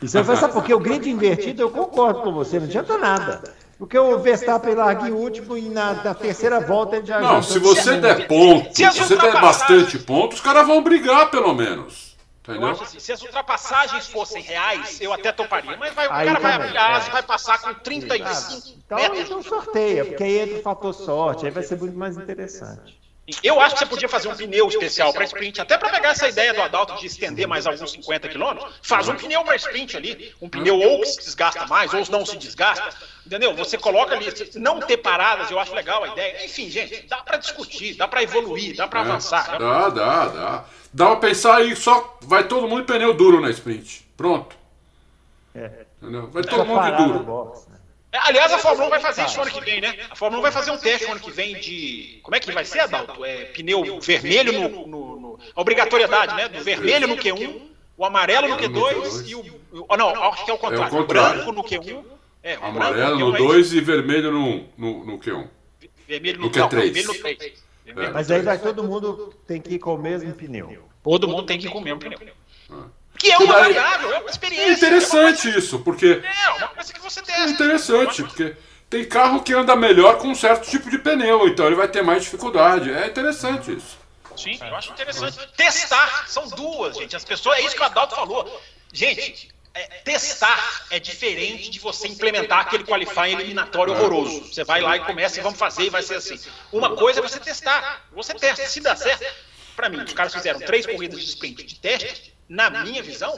Isso eu faria, porque o grid invertido eu concordo com você, não adianta nada. Porque o Verstappen larga em último e na, na, terceira volta ele já. Não, se você der ponto, se, você der bastante pontos, os caras vão brigar pelo menos. Entendeu? Eu acho assim, se as ultrapassagens fossem reais, eu até toparia. Mas vai, o cara vai abrir e vai passar com 35 então, metros. Então sorteia, porque aí entra o fator sorte, aí vai ser muito mais interessante. Eu acho que você podia fazer um pneu especial para sprint, até para pegar essa ideia do Adalto de estender mais alguns 50 quilômetros. Faz um pneu para sprint ali, um pneu ou que se desgasta mais, ou não se desgasta. Entendeu? Você coloca ali, não ter paradas, eu acho legal a ideia. Enfim, gente, dá para discutir, dá para evoluir, dá para é, avançar. Dá, dá, dá. Dá pra pensar aí, só vai todo mundo pneu duro na sprint. Pronto. É. Entendeu? Vai todo mundo duro. É, aliás, a Fórmula 1 vai fazer isso ano que vem, né? A Fórmula 1 vai fazer um teste ano que vem de. Como é que vai ser, Adalto? É, pneu vermelho no, no, no. A obrigatoriedade, né? Do vermelho no Q1, o amarelo no Q2 e o. Oh, não, acho que é o contrário. É o, branco no Q1. É, o amarelo no 2 e vermelho no, no, no Q1. Vermelho no, no Q3. Não, vermelho no 3. É. Mas aí vai todo mundo tem que ir com o mesmo pneu. Todo mundo tem que ir com o mesmo pneu. Que é uma daí, variável, é uma experiência. É interessante é isso, porque. É, uma coisa que você testa. É interessante, porque tem carro que anda melhor com um certo tipo de pneu, então ele vai ter mais dificuldade. É interessante isso. Sim, eu acho interessante. Testar, são duas, gente. As pessoas, é isso que o Adalto falou. Gente, é, testar é diferente de você implementar aquele qualifying eliminatório horroroso. Você vai lá e começa e vamos fazer e vai ser assim. Uma coisa é você testar. Você testa. Se dá certo, para mim, os caras fizeram três corridas de sprint de teste, na minha visão,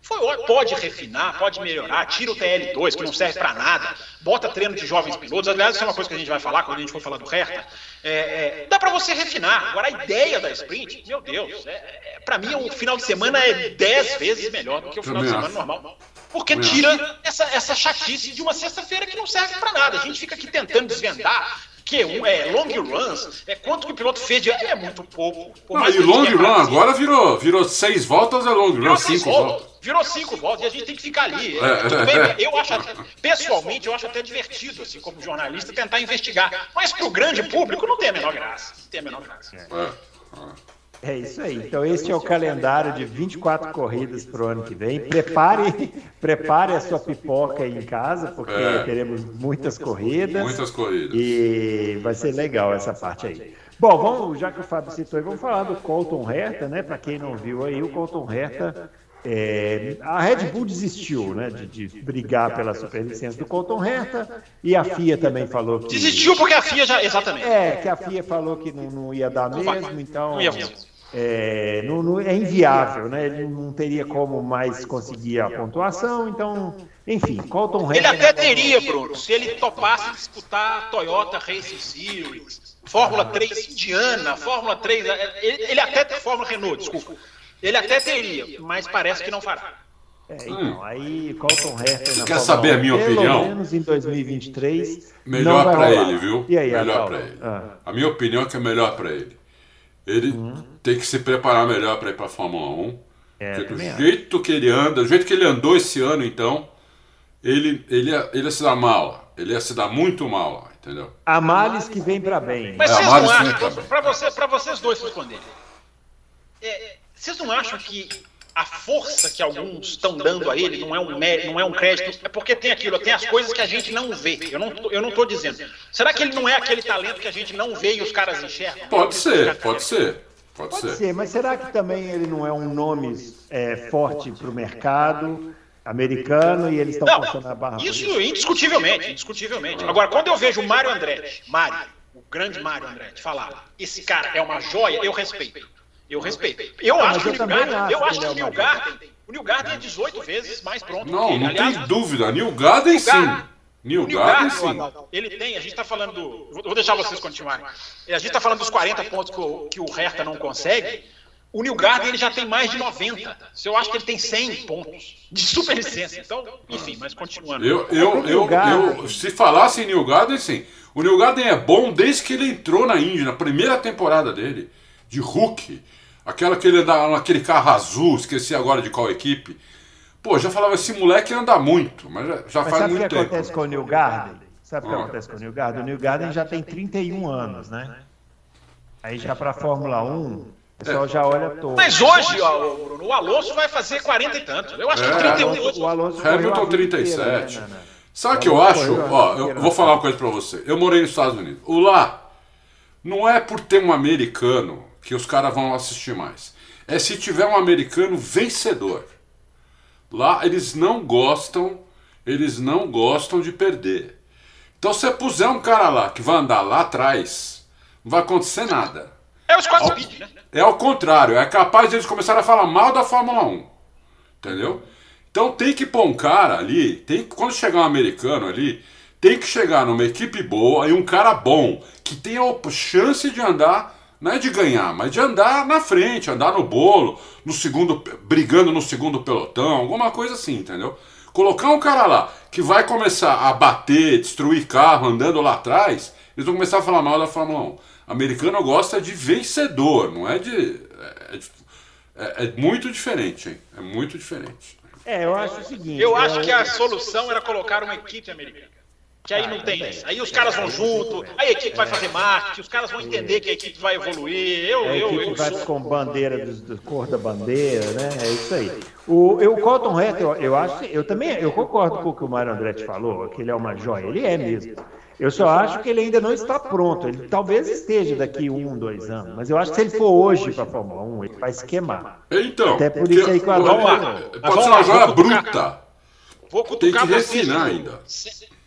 foi, pode refinar, pode melhorar, tira o TL2, que não serve para nada, bota treino de jovens pilotos. Aliás, isso é uma coisa que a gente vai falar quando a gente for falar do Hertha. É, é, dá para você refinar. Agora, a ideia da sprint, meu Deus, é, é para mim o final de semana é 10 vezes melhor do que o final de semana normal. Porque tira essa, essa chatice de uma sexta-feira que não serve para nada. A gente fica aqui tentando desvendar que um é long runs, é quanto que o piloto fez de é muito pouco. Não, e long run agora virou, virou seis voltas é long run, cinco voltas. voltas. Virou cinco voltas e a gente tem que ficar ali. É, bem, eu acho, pessoalmente, eu acho até divertido, assim, como jornalista, tentar investigar. Mas para o grande público não tem a menor graça. Não tem a menor graça. É. é. É isso aí. Então, este é o calendário de 24 corridas para o ano que vem. Prepare, prepare a sua pipoca aí em casa, porque é. teremos muitas corridas. Muitas corridas. E vai ser legal essa parte aí. Bom, vamos, já que o Fábio citou aí, vamos falar do Colton Herta, né? Para quem não viu aí, o Colton Herta. É, a Red Bull desistiu né, de, de, brigar pela superlicença do Colton Herta e a FIA também falou que. Desistiu porque a FIA já. Exatamente. É, que a FIA falou que não, não ia dar mesmo, então. Não ia mesmo é, não, não, é inviável, né? Ele não teria como mais conseguir a pontuação, então, enfim, Colton Ele até teria, Bruno, se ele topasse disputar a Toyota Racing Series, Fórmula 3 Indiana, Fórmula 3, ele, ele até Fórmula Renault, desculpa. Ele até teria, mas parece que não fará. É, então, aí Colton Herta Quer saber a minha opinião? Pelo menos em 2023. Melhor para ele, viu? E aí, melhor para ele. Ah. A minha opinião é que é melhor para ele. Ele uhum. tem que se preparar melhor para ir para a Fórmula 1. É, porque do jeito que ele anda, do jeito que ele andou esse ano, então, ele, ele, ia, ele ia se dar mal. Ele ia se dar muito mal, entendeu? Há males que vem para bem. Mas é, vocês não acham, para você, vocês dois responderem, é, vocês não acham que a força que alguns estão dando a ele não é um mérito, não é um crédito, é porque tem aquilo, tem as coisas que a gente não vê. Eu não, eu não estou dizendo. Será que ele não é aquele talento que a gente não vê e os caras enxergam? Pode ser, pode ser. Pode, pode ser. ser. mas será que também ele não é um nome é, forte para o mercado americano e eles estão passando a barra? Isso, indiscutivelmente, indiscutivelmente. Agora, quando eu vejo o Mário Andretti, Mário, o grande Mário Andretti, falar, esse cara é uma joia, eu respeito. Eu respeito. Eu acho que o New Garden, eu acho que o New Garden, o New Garden é 18 vezes mais pronto não, que ele. Não, não tem dúvida. New Garden sim. New Garden, sim. Ele tem, a gente está falando do. Vou deixar vocês continuarem. A gente está falando dos 40 pontos que o, que o Hertha não consegue. O New Garden ele já tem mais de 90. Se eu acho que ele tem 100 pontos de super licença. Então, enfim, mas continuando. Eu, eu, eu, eu, se falasse em New Garden, sim. O New Garden é bom desde que ele entrou na Indy, na primeira temporada dele, de Hulk. Aquela que ele anda naquele carro azul, esqueci agora de qual equipe. Pô, já falava, esse moleque anda muito, mas já, já mas faz muito tempo. Sabe o que acontece com o Neil Garden? Sabe o que ah. acontece com o Neil Garden? O Neil Garden já tem 31 anos, né? Aí já para a Fórmula 1, o pessoal é. já olha todo. Mas hoje, ó, o Alonso vai fazer 40 e tanto. Eu acho é. que 31 Alonso, o Alonso Hamilton 37. Inteira, né, Sabe o que eu acho? Ó, eu vou falar uma coisa para você. Eu morei nos Estados Unidos. O lá não é por ter um americano que os caras vão assistir mais. É se tiver um americano vencedor. Lá eles não gostam, eles não gostam de perder. Então se você puser um cara lá que vai andar lá atrás, não vai acontecer nada. É os quatro né? É ao contrário, é capaz de eles começarem a falar mal da Fórmula 1. Entendeu? Então tem que pôr um cara ali, tem quando chegar um americano ali, tem que chegar numa equipe boa e um cara bom, que tenha a chance de andar não é de ganhar, mas de andar na frente, andar no bolo, no segundo, brigando no segundo pelotão, alguma coisa assim, entendeu? Colocar um cara lá que vai começar a bater, destruir carro andando lá atrás, eles vão começar a falar mal da Fórmula 1. americano gosta de vencedor, não é de. É, é, é, muito diferente, hein? É muito diferente. É, eu acho o seguinte. Eu acho que a solução era colocar uma equipe americana. Que aí ah, não tem isso. Aí os caras vão junto, aí a equipe vai fazer marketing, os caras vão entender que a equipe vai evoluir. Eu, a equipe eu, vai sou... com bandeira do, do, cor da bandeira, né? É isso aí. O, eu, o Colton Herta, eu, eu acho, eu também, eu concordo com o que o Mário Andretti falou, que ele é uma joia. Ele é mesmo. Eu só acho que ele ainda não está pronto. Ele talvez esteja daqui um, dois anos. Mas eu acho que se ele for hoje para a Fórmula 1, ele vai esquemar. Então, Até por isso aí que o Pode ser uma joia bruta. Vou cutucar Tem que refinar ainda.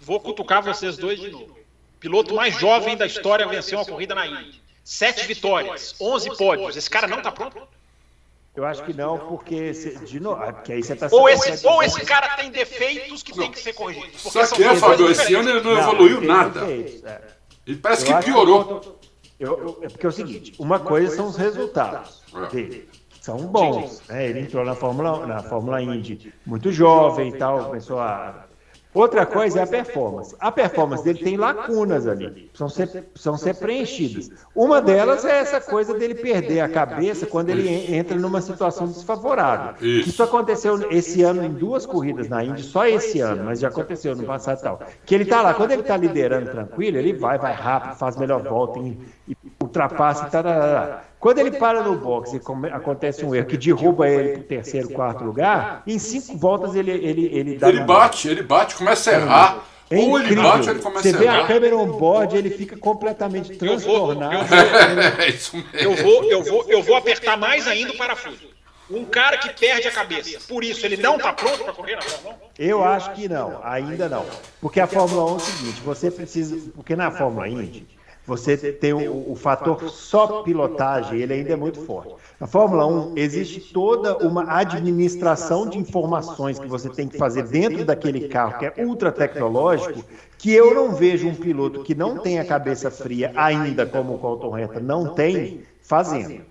Vou cutucar vocês dois de novo. Piloto mais jovem da história venceu uma corrida na Indy. Sete vitórias, onze pódios. Esse cara não está pronto? Eu acho que não, porque, se, de novo, porque aí você está ou esse, ou esse cara tem defeitos que tem que ser corrigidos. Só que é, Fábio, esse ano ele não, não evoluiu nada. É. Ele parece eu que piorou. Eu, eu, é porque é o seguinte, uma coisa são os resultados é. dele. São bons. Né? Ele entrou na Fórmula, na Fórmula Indy muito jovem e tal, começou a Outra coisa é a performance. A performance dele tem lacunas ali, precisam ser, precisam ser preenchidas. Uma delas é essa coisa dele perder a cabeça quando ele entra numa situação desfavorável. Isso aconteceu esse ano em duas corridas na Indy, só esse ano, mas já aconteceu no passado e tal. Que ele está lá, quando ele está liderando tranquilo, ele vai, vai rápido, faz melhor volta, e, ultrapassa e tal. Quando ele para no box e come, acontece um erro que derruba ele para o terceiro, quarto lugar, em cinco voltas ele ele ele dá Ele bate, ele bate, começa a errar. É ou ele bate ou ele começa Você a errar. Você vê a câmera on board, ele fica completamente transtornado. Eu vou, eu vou, eu vou, eu vou apertar mais ainda o parafuso. Um cara que perde a cabeça. Por isso, ele não está pronto para correr na Fórmula 1? Eu acho que não, ainda não. Porque a Fórmula 1 é o seguinte, você precisa. Porque na Fórmula Indy você tem o, o, fator só pilotagem, ele ainda é muito forte. Na Fórmula 1, existe toda uma administração de informações que você tem que fazer dentro daquele carro, que é ultra tecnológico, que eu não vejo um piloto que não tem a cabeça fria ainda, como o Colton Reta não tem, fazendo.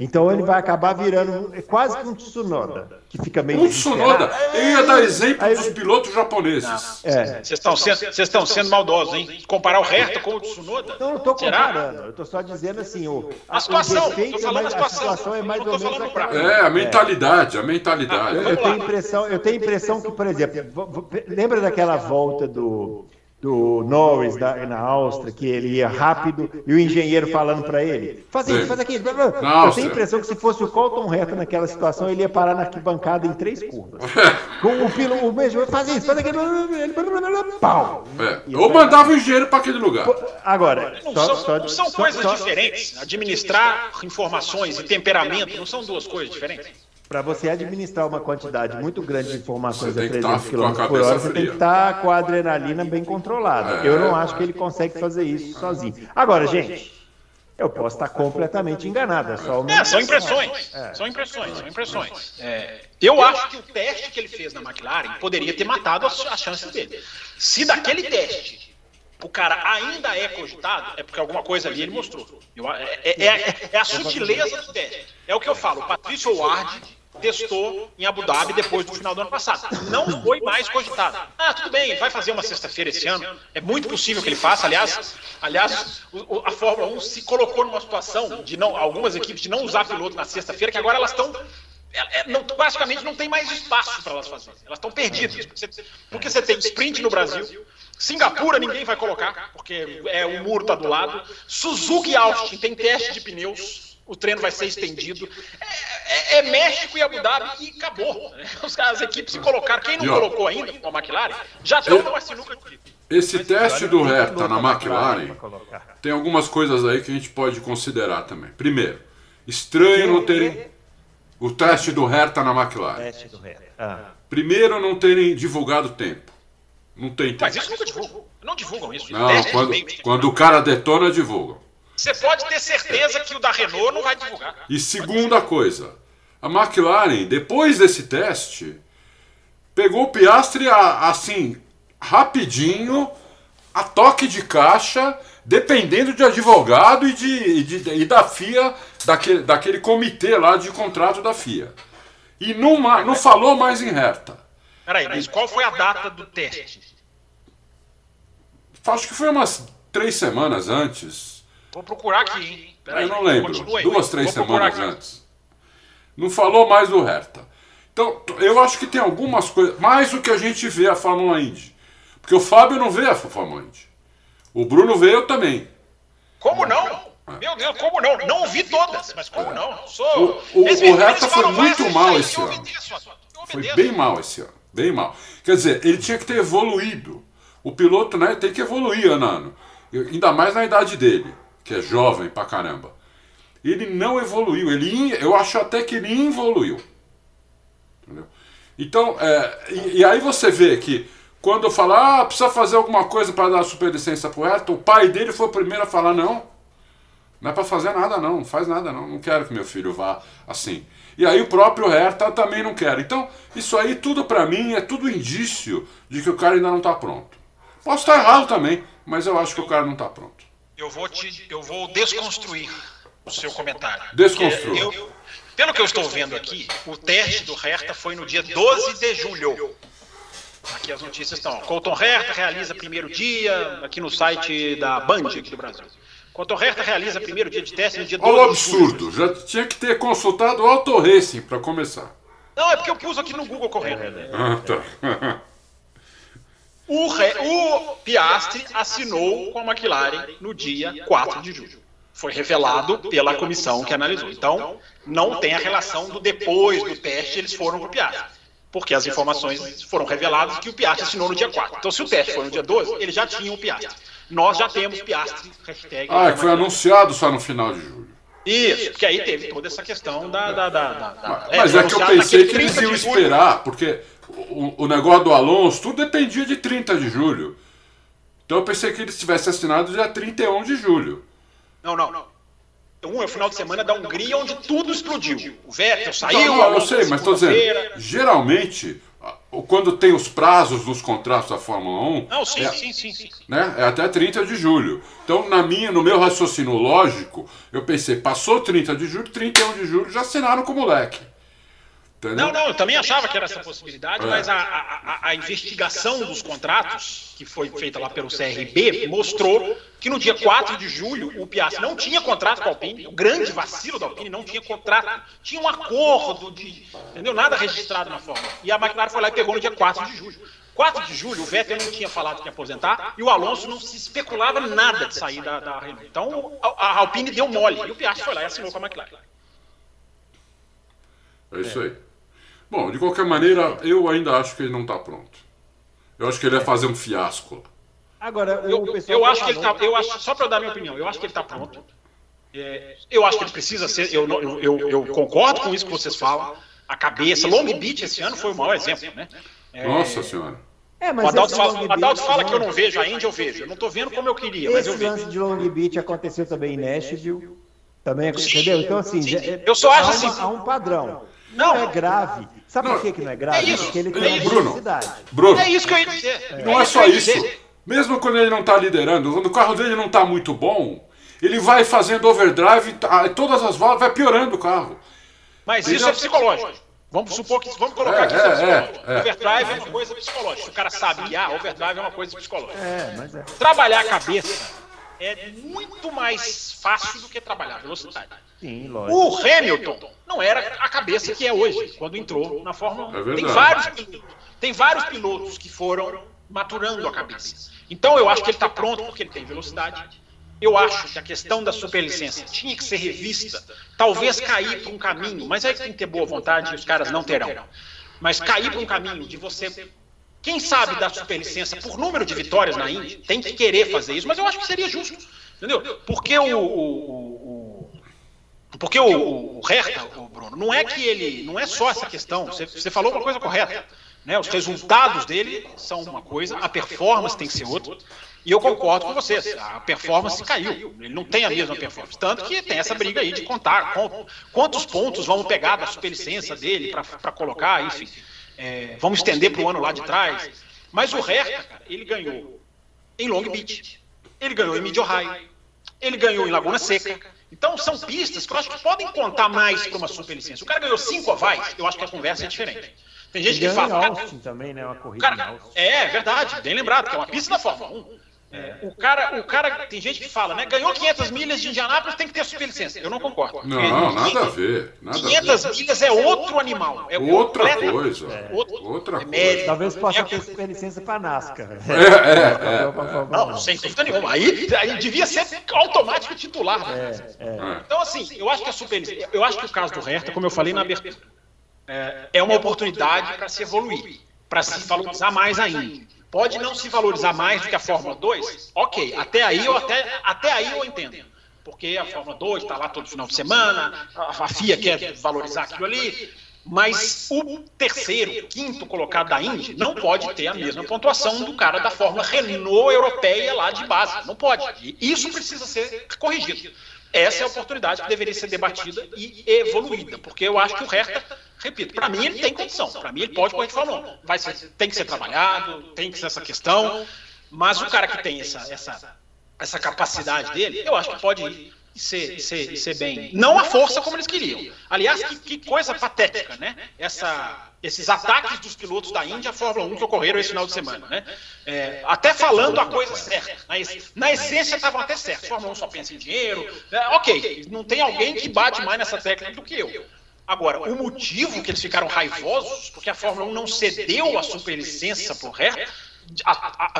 Então ele vai acabar virando quase que um Tsunoda, que fica meio. Um Tsunoda? Eu ia dar exemplo dos pilotos japoneses. É. Vocês estão sendo, sendo maldosos, hein? Comparar o Hertha com o Tsunoda? Não, eu estou comparando. Eu estou só dizendo assim: o, a, situação. Estou falando a situação. A situação é mais ou menos. Aquela. É, a mentalidade, a mentalidade. Eu, eu tenho impressão, eu tenho impressão que, por exemplo, lembra daquela volta do do Norris da, na Áustria, que ele ia rápido e o engenheiro falando para ele: faz isso, faz aquilo. Eu tenho a impressão que se fosse o Colton reto naquela situação, ele ia parar na arquibancada em três curvas. Com o piloto, o mesmo, faz isso, faz aquilo. Ele, pau. É. Ou mandava o engenheiro para aquele lugar. Agora, não só, são, só, são só, coisas diferentes. Administrar informações e temperamento não são duas coisas diferentes. Para você administrar uma quantidade muito grande de informações a 300 km tá por hora, você tem que estar tá com a adrenalina bem controlada. É, eu não acho que ele consegue fazer isso sozinho. Agora, gente, eu posso estar completamente enganado. É, só é, são impressões. É. São impressões, são impressões. É, eu acho que o teste que ele fez na McLaren poderia ter matado as, as chances dele. Se daquele teste o cara ainda é cogitado, é porque alguma coisa ali ele mostrou. Eu, é, é, é, é, a sutileza do teste. É o que eu falo. O Patrício Ward testou em Abu Dhabi depois do final do ano passado. Não foi mais cogitado. Ah, tudo bem, vai fazer uma sexta-feira esse ano. É muito possível que ele faça. Aliás, aliás, a Fórmula 1 se colocou numa situação de não, algumas equipes de não usar piloto na sexta-feira, que agora elas estão é, é, não, basicamente não tem mais espaço para elas fazerem. Elas estão perdidas. Porque você tem sprint no Brasil, Singapura ninguém vai colocar, porque é, o muro está do lado. Suzuki e Austin tem teste de pneus o treino vai ser estendido. É, é, é México e Abu Dhabi e acabou. Os, as equipes se colocaram. Quem não colocou ainda, com a McLaren, já estão numa sinuca de esse teste do Hertha na McLaren tem algumas coisas aí que a gente pode considerar também. Primeiro, estranho não terem o teste do Hertha na McLaren. Ah. Primeiro, não terem divulgado tempo. Não tem tempo. Mas isso nunca divulgam. Não divulgam isso. Não, quando, quando o cara detona, divulgam. Você pode ter certeza que o da Renault não vai divulgar. E segunda coisa, a McLaren, depois desse teste, pegou o Piastri assim, rapidinho, a toque de caixa, dependendo de advogado e, de, de, e da FIA, daquele, daquele comitê lá de contrato da FIA. E não, não falou mais em reta. Peraí, mas qual foi a data do teste? Acho que foi umas três semanas antes. Vou procurar aqui, hein? Pera eu não lembro. Duas, três semanas antes. Não falou mais do Hertha. Então, eu acho que tem algumas coisas. Mais do que a gente vê a Fórmula Indy. Porque o Fábio não vê a Fofamante. O Bruno veio também. Como não? É. Meu Deus, como não? Não vi todas, mas como é. não? Sou... O, o, o Reta foi muito mal esse ano. Foi bem mal esse ano. Bem mal. Quer dizer, ele tinha que ter evoluído. O piloto né, tem que evoluir ano a ano. Ainda mais na idade dele, que é jovem pra caramba. Ele não evoluiu. Ele, eu acho até que ele evoluiu. Entendeu? Então, é, e, e, aí você vê que quando fala, ah, precisa fazer alguma coisa para dar superlicença pro Ayrton, o pai dele foi o primeiro a falar, não, não é para fazer nada não, não faz nada não, não quero que meu filho vá assim. E aí o próprio Hertha também não quer. Então, isso aí tudo para mim é tudo indício de que o cara ainda não está pronto. Posso estar errado também, mas eu acho que o cara não está pronto. Eu vou te, eu vou desconstruir o seu comentário. Desconstrua. Eu, pelo que eu estou vendo aqui, o teste do Hertha foi no dia 12 de julho. Aqui as notícias estão. Colton Hertha realiza primeiro dia, aqui no site da Band aqui do Brasil. Colton Hertha realiza primeiro dia de teste no dia 12 Olha o absurdo, já tinha que ter consultado o Auto Racing para começar. Não, é porque eu pus aqui no Google correndo. Ah, tá. O, Re... o Piastri assinou com a McLaren no dia 4 de julho foi revelado pela comissão que analisou. Então, não tem a relação do depois do teste eles foram para o Piastri. Porque as informações foram reveladas que o Piastri assinou no dia 4. Então, se o teste foi no dia 12, eles já tinham o Piastri. Nós já temos Piastri, hashtag. Ah, que foi anunciado só no final de julho. Isso, porque aí teve toda essa questão da. da, da, da mas é, é que eu pensei que eles iam esperar, porque o, o negócio do Alonso, tudo dependia de 30 de julho. Então eu pensei que eles tivessem assinado dia 31 de julho. Não, não, não. Um é o final de semana da Hungria, onde tudo explodiu. O Vettel saiu. Não, não, eu sei, mas estou dizendo, geralmente, quando tem os prazos dos contratos da Fórmula 1. Não, sim, é, sim, sim, sim, Né, é até 30 de julho. Então, na minha, no meu raciocínio lógico, eu pensei, passou 30 de julho, 31 de julho já assinaram com o moleque. Entendeu? Não, não, eu também achava que era essa possibilidade, é. mas a, a, a, investigação dos contratos, que foi feita lá pelo CRB, mostrou que no dia 4 de julho o Piastri não tinha contrato com a Alpine, o grande vacilo da Alpine, não tinha contrato, tinha um acordo, de, entendeu? Nada registrado na forma. E a McLaren foi lá e pegou no dia 4 de julho. 4 de julho, o Vettel não tinha falado que ia aposentar e o Alonso não se especulava nada de sair da, da Renault. Então a, a Alpine deu mole e o Piastri foi lá e assinou com a McLaren. É isso aí. Bom, de qualquer maneira, eu ainda acho que ele não está pronto. Eu acho que ele ia fazer um fiasco. Agora, eu, eu, eu acho que ele tá, eu acho, só para dar minha opinião, eu acho que ele está pronto. É, eu acho que ele precisa ser. Eu, eu, eu, eu, concordo com isso que vocês falam. A cabeça, Long Beach esse ano foi o maior exemplo, né? É, Nossa senhora. É, mas o Adalto fala, Adalto fala que eu não vejo a Índia, eu vejo. Eu não estou vendo como eu queria, esse mas eu vejo. Esse lance de Long Beach aconteceu também em Nashville. Também, entendeu? Então, assim, eu só acho assim. Há um padrão. Não, não é grave. Sabe não, por que, que não é grave? É isso. Porque ele tem Bruno, Bruno, é isso que eu ia dizer. É. Não é, só isso. Mesmo quando ele não está liderando, quando o carro dele não está muito bom, ele vai fazendo overdrive, tá, todas as voltas, vai piorando o carro. Mas ele isso é psicológico. Vamos supor que. Vamos colocar é, aqui é, é, é, Overdrive é uma coisa psicológica. O cara sabe que ah, overdrive é uma coisa psicológica. É, mas é. Trabalhar a cabeça é muito mais fácil do que trabalhar a velocidade. Sim, lógico. O Hamilton não era a cabeça que é hoje, quando entrou na Fórmula 1. É tem, vários, tem vários pilotos que foram maturando a cabeça. Então eu acho que ele está pronto porque ele tem velocidade. Eu acho que a questão da superlicença tinha que ser revista, talvez cair para um caminho, mas aí tem que ter boa vontade e os caras não terão. Mas cair para um caminho de você, quem sabe dar superlicença por número de vitórias na Índia, tem que querer fazer isso, mas eu acho que seria justo. Entendeu? Porque o, o, o porque o, o Hertha, o Bruno, não é que ele. Não é só essa questão. Você, você falou uma coisa correta. Né? Os resultados dele são uma coisa, a performance tem que ser outra. E eu concordo com vocês. A performance caiu. Ele não tem a mesma performance. Tanto que tem essa briga aí de contar quantos pontos vamos pegar da superlicença dele para colocar, enfim. É, vamos estender para o ano lá de trás. Mas o Hertha, cara, ele ganhou em Long Beach. Ele ganhou em Mid-Ohio. Ele ganhou em Laguna Seca. Então são pistas que eu acho que podem contar mais para uma superlicença. O cara ganhou cinco ovais, eu acho que a conversa é diferente. Tem gente que fala. Austin também, né? Uma corrida cara, É, é verdade, bem lembrado, que é uma pista da Fórmula 1. É, o, cara, o cara, tem gente que fala, né? Ganhou 500 milhas de Indianápolis, tem que ter superlicença. Eu não concordo. Não, nada a ver. Nada 500 a ver. milhas é outro animal. É outra coisa. É. Outra, outra coisa. Talvez possa ter superlicença para NASCAR. É, é, é. Não, sem dúvida nenhuma. Aí, aí devia ser automático titular. Né? Então, assim, eu acho que a superlicença. Eu acho que o caso do Hertha, como eu falei na abertura, é uma oportunidade para se evoluir, para se valorizar mais ainda. Pode não se valorizar mais do que a Fórmula 2? Ok, até aí eu, até, até aí eu entendo. Porque a Fórmula 2 está lá todo final de semana, a FIA quer valorizar aquilo ali, mas o terceiro, quinto colocado da Indy não pode ter a mesma pontuação do cara da Fórmula Renault europeia lá de base. Não pode. E isso precisa ser corrigido. Essa é a oportunidade que deveria ser debatida e evoluída, porque eu acho que o Hertha Repito, para mim ele tem condição. Para mim ele pode correr de Fórmula 1. Vai ser, tem que ser trabalhado, tem que ser essa questão. Mas o cara que tem essa, essa, essa capacidade dele, eu acho que pode ser, ser, ser bem. Não a força como eles queriam. Aliás, que, que coisa patética, né? Essa, esses ataques dos pilotos da Índia à Fórmula 1 que ocorreram esse final de semana. Né? É, até falando a coisa certa. Na, na essência estavam até certos. Fórmula 1 só pensa em dinheiro. É, ok, não tem alguém que bate mais nessa técnica do que eu. Agora, o motivo que eles ficaram raivosos, porque a Fórmula 1 não cedeu a superlicença para o Hertha,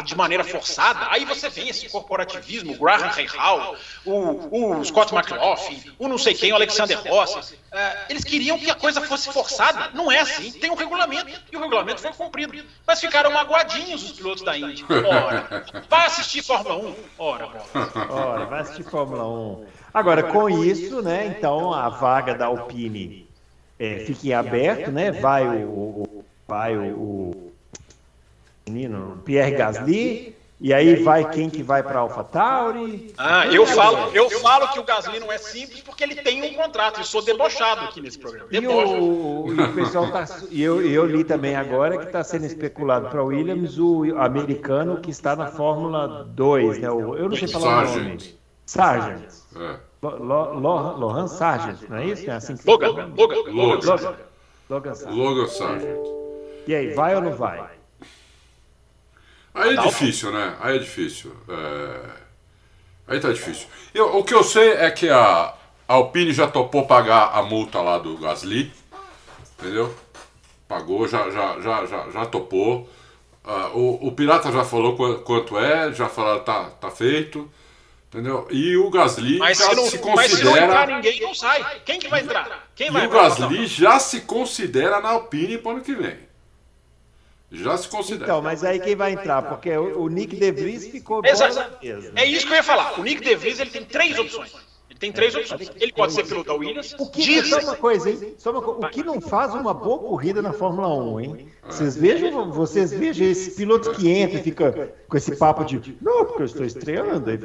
de maneira forçada, aí você vê esse corporativismo, o Graham Rahal, o, o Scott McLaughlin, o não sei quem, o Alexander Rossi. É, eles queriam que a coisa fosse forçada. Não é assim. Tem um regulamento e o regulamento foi cumprido. Mas ficaram magoadinhos os pilotos da Indy. Ora, vai assistir Fórmula 1? Ora, Ora, vai assistir Fórmula 1. Agora, com isso, né, então a vaga da Alpine é, fique aberto, né? Vai o, o vai o, o menino Pierre Gasly. E aí vai quem que vai para AlphaTauri? Ah, eu falo, eu falo que o Gasly não é simples porque ele tem um contrato. Eu sou debochado aqui nesse programa. E o, o, pessoal tá, e eu, eu li também agora que está sendo especulado para o Williams o americano que está na Fórmula 2, né? O, eu não sei falar o nome. Sargent. É. Lohan Sargent, não é isso? É assim que Logan, Logan, Logan, Logan, Logan Sargent. Logan Sargent. E aí, vai ou não vai? Aí é difícil, né? Aí é difícil. É... Aí tá difícil. Eu, o que eu sei é que a Alpine já topou pagar a multa lá do Gasly, entendeu? Pagou, já, já, já, já, já topou. Uh, o, o Pirata já falou quanto é, já falaram tá, tá feito. Entendeu? E o Gasly mas já se, não, se considera. Mas se não entrar ninguém, não sai. Quem que vai entrar? Quem vai e o Gasly já se considera na Alpine para o ano que vem. Já se considera. Então, mas aí quem vai entrar? Porque o, o Nick De Vries ficou. Exato. É isso que eu ia falar. O Nick De Vries ele tem três opções. Tem três opções. Ele pode ser piloto da Williams. O que, Dizem... só uma coisa, hein? Só uma, o que não faz uma boa corrida na Fórmula 1, hein? Vocês vejam, vocês vejam esse piloto que entra e fica com esse papo de não, porque eu estou estreando, aí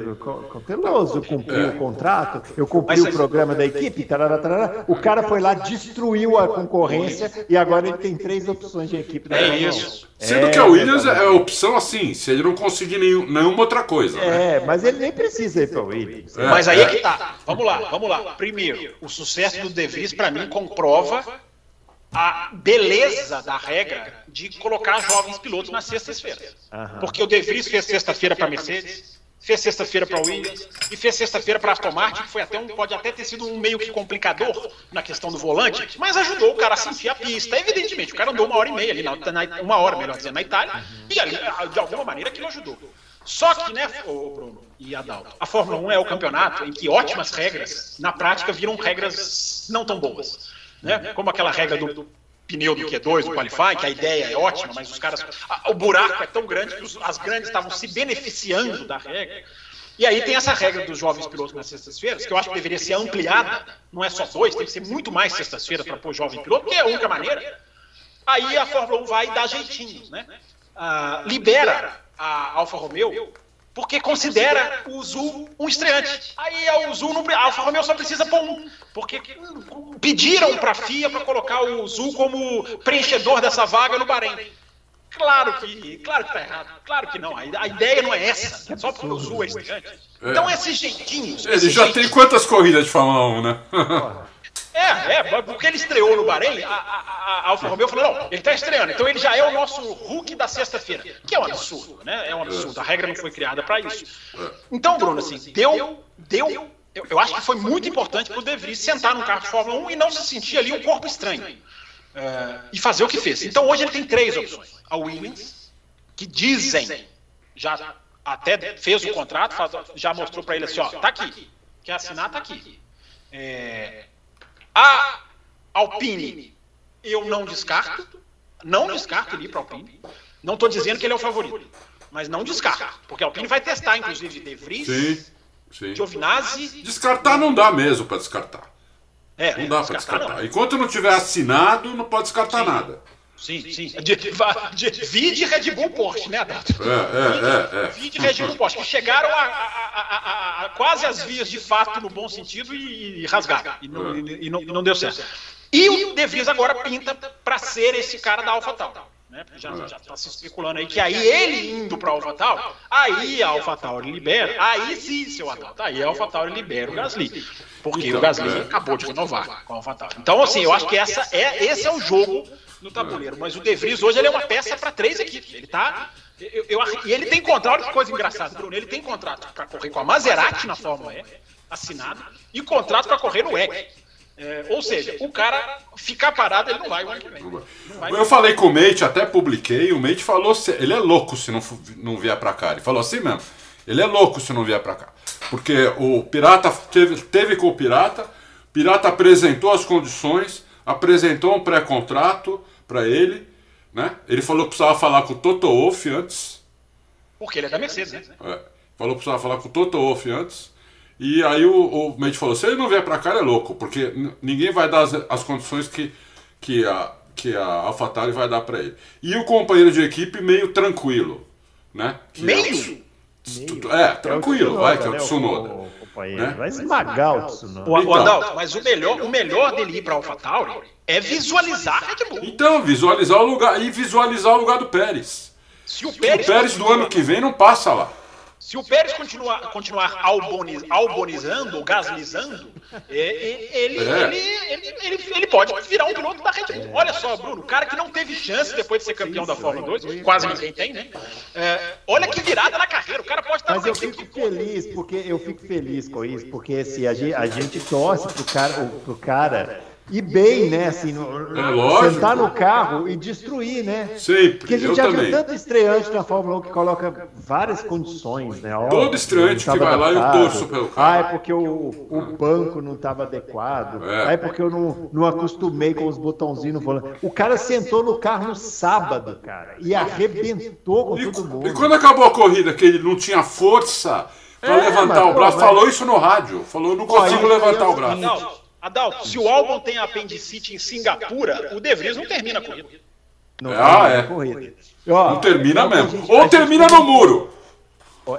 cauteloso, eu cumpri o contrato, eu cumpri o programa da equipe, tarará, tarará. o cara foi lá, destruiu a concorrência e agora ele tem três opções de equipe da É isso. Sendo que a Williams é a opção assim, se ele não conseguir nenhum, nenhuma outra coisa. Né? É, mas ele nem precisa ir para o Williams. É, mas aí é que tá. Vamos lá, vamos lá. Primeiro, o sucesso do De Vries, para mim, comprova a beleza da regra de colocar jovens pilotos nas sextas-feiras. Porque o De Vries fez sexta-feira para a Mercedes, fez sexta-feira para a Williams e fez sexta-feira para a Aston Martin, que foi até um, pode até ter sido um meio que complicador na questão do volante, mas ajudou o cara a sentir a pista. Evidentemente, o cara andou uma hora e meia ali, na, na, uma hora, melhor dizendo, na Itália, e ali, de alguma maneira, aquilo ajudou. Só que, né, Bruno e Adalto, a Fórmula 1 é o campeonato em que ótimas regras, na prática, viram regras não tão boas. Né? Como aquela regra do pneu do Q2, do Qualify, que a ideia é ótima, mas os caras. O buraco é tão grande que as grandes estavam se beneficiando da regra. E aí tem essa regra dos jovens pilotos nas sextas-feiras, que eu acho que deveria ser ampliada, não é só dois, tem que ser muito mais sextas-feiras para pôr jovem piloto, porque é a única maneira. Aí a Fórmula 1 vai dar jeitinhos, né? Ah, libera a Alfa Romeo porque considera o Zul um estreante. Aí a Zul não, a Alfa Romeo só precisa pôr um, porque pediram para a FIA para colocar o Zul como preenchedor dessa vaga no Bahrein. Claro que, claro que tá errado. Claro que não. A, a ideia não é essa. Só porque o Zul é estreante. É. Então esses jeitinhos. Ele já jeitinhos, tem quantas corridas de Fórmula 1, né? É, é, porque ele estreou no Bahrein, a, a, a Alfa Romeo falou, não, ele está estreando, então ele já é o nosso Hulk da sexta-feira, que é um absurdo, né? É um absurdo, a regra não foi criada para isso. Então, Bruno, assim, deu, deu, eu, eu acho que foi muito importante para o De Vries sentar num carro de Fórmula 1 e não se sentir ali um corpo estranho. É, e fazer o que fez. Então hoje ele tem três opções. A Williams, que dizem, já até fez o contrato, já mostrou para ele assim, ó, tá aqui, quer assinar, tá aqui. É, a Alpine, eu não descarto. Não descarto ele ir para a Alpine. Não estou dizendo que ele é o favorito. Mas não descarto. Porque a Alpine vai testar, inclusive, De Vries, sim, sim. Giovinazzi. Descartar não dá mesmo para descartar. É, não dá para descartar. Não. Enquanto não tiver assinado, não pode descartar sim. nada. Sim, sim. De, de, de, de Red Bull Porsche, né, Adalto? É, é, é, é. Vi de Red Bull Porsche, que chegaram a, a, a, a, quase às vias de fato no bom sentido e, e rasgaram. E não, é. e, e, não, e não deu certo. E o De Vries agora pinta para ser esse cara da AlphaTauri. Né? Já está se especulando aí que aí ele indo para a AlphaTauri, aí a AlphaTauri libera, aí sim, seu Adalto, aí a AlphaTauri libera o Gasly. Porque então, o Gasly é. acabou de renovar com a AlphaTauri. Então, assim, eu acho que essa é, esse é o jogo no tabuleiro. Mas o De Vries hoje ele é uma peça para três equipes. Ele tá. Eu, eu, e ele tem contrato, olha que coisa engraçada, Bruno. Ele tem contrato para correr com a Maserati na Fórmula E, assinado, e contrato para correr no WEC. É, ou seja, o cara ficar parado, ele não vai o ano que vem. Eu falei com o Mate, até publiquei, o Mate falou, ele é louco se não, não vier para cá. Ele falou assim mesmo, ele é louco se não vier para cá. Porque o Pirata teve, teve com o Pirata, o Pirata apresentou as condições, apresentou um pré-contrato para ele, né? Ele falou que precisava falar com o Toto Wolff antes. Porque ele é da Mercedes, né? É. Falou que precisava falar com o Toto Wolff antes. E aí o, o falou: se ele não vier para cá, ele é louco, porque ninguém vai dar as, as condições que, que a, que a AlphaTauri vai dar para ele. E o companheiro de equipe meio tranquilo, né? Que meio? É, é, tranquilo, vai, que é o né? Tsunoda. O, Né? Vai esmagar o Tsunoda. O, então, mas o melhor, o melhor dele ir para AlphaTauri é visualizar a Red Bull. Então, visualizar o lugar e visualizar o lugar do Pérez. Se o Pérez, o Pérez do ano que vem não passa lá. Se o Pérez continuar, continuar alboniz, albonizando, gaslizando, é, é, ele, é. Ele, ele, ele, ele, pode virar um piloto da Red Bull. Olha só, Bruno, o cara que não teve chance depois de ser campeão da Fórmula 2, quase ninguém tem, né? É, olha que virada na carreira, o cara pode estar Mas eu fico feliz, porque eu fico feliz com isso, porque assim, a, gente, a gente torce pro cara, pro cara e bem, né? Assim, no, é lógico. sentar no carro e destruir, né? Sempre. Porque a gente já também. viu tanto estreante na Fórmula 1 que coloca várias condições, né? Ó, Todo estreante que vai lá eu torço pelo carro. Ah, é porque o, o banco não estava adequado. É. Ah, é porque eu não, não acostumei com os botãozinhos no volante. O cara sentou no carro no sábado, cara, e arrebentou com e, todo mundo. E quando acabou a corrida, que ele não tinha força para é, levantar mas, o braço, pô, falou mas... isso no rádio. Falou, não consigo levantar o braço. Adalto, se o álbum tem apendicite em Singapura, o De Vries não termina a corrida. Não ah, é. Corrida. Ó, não termina mesmo. Gente, Ou termina no muro.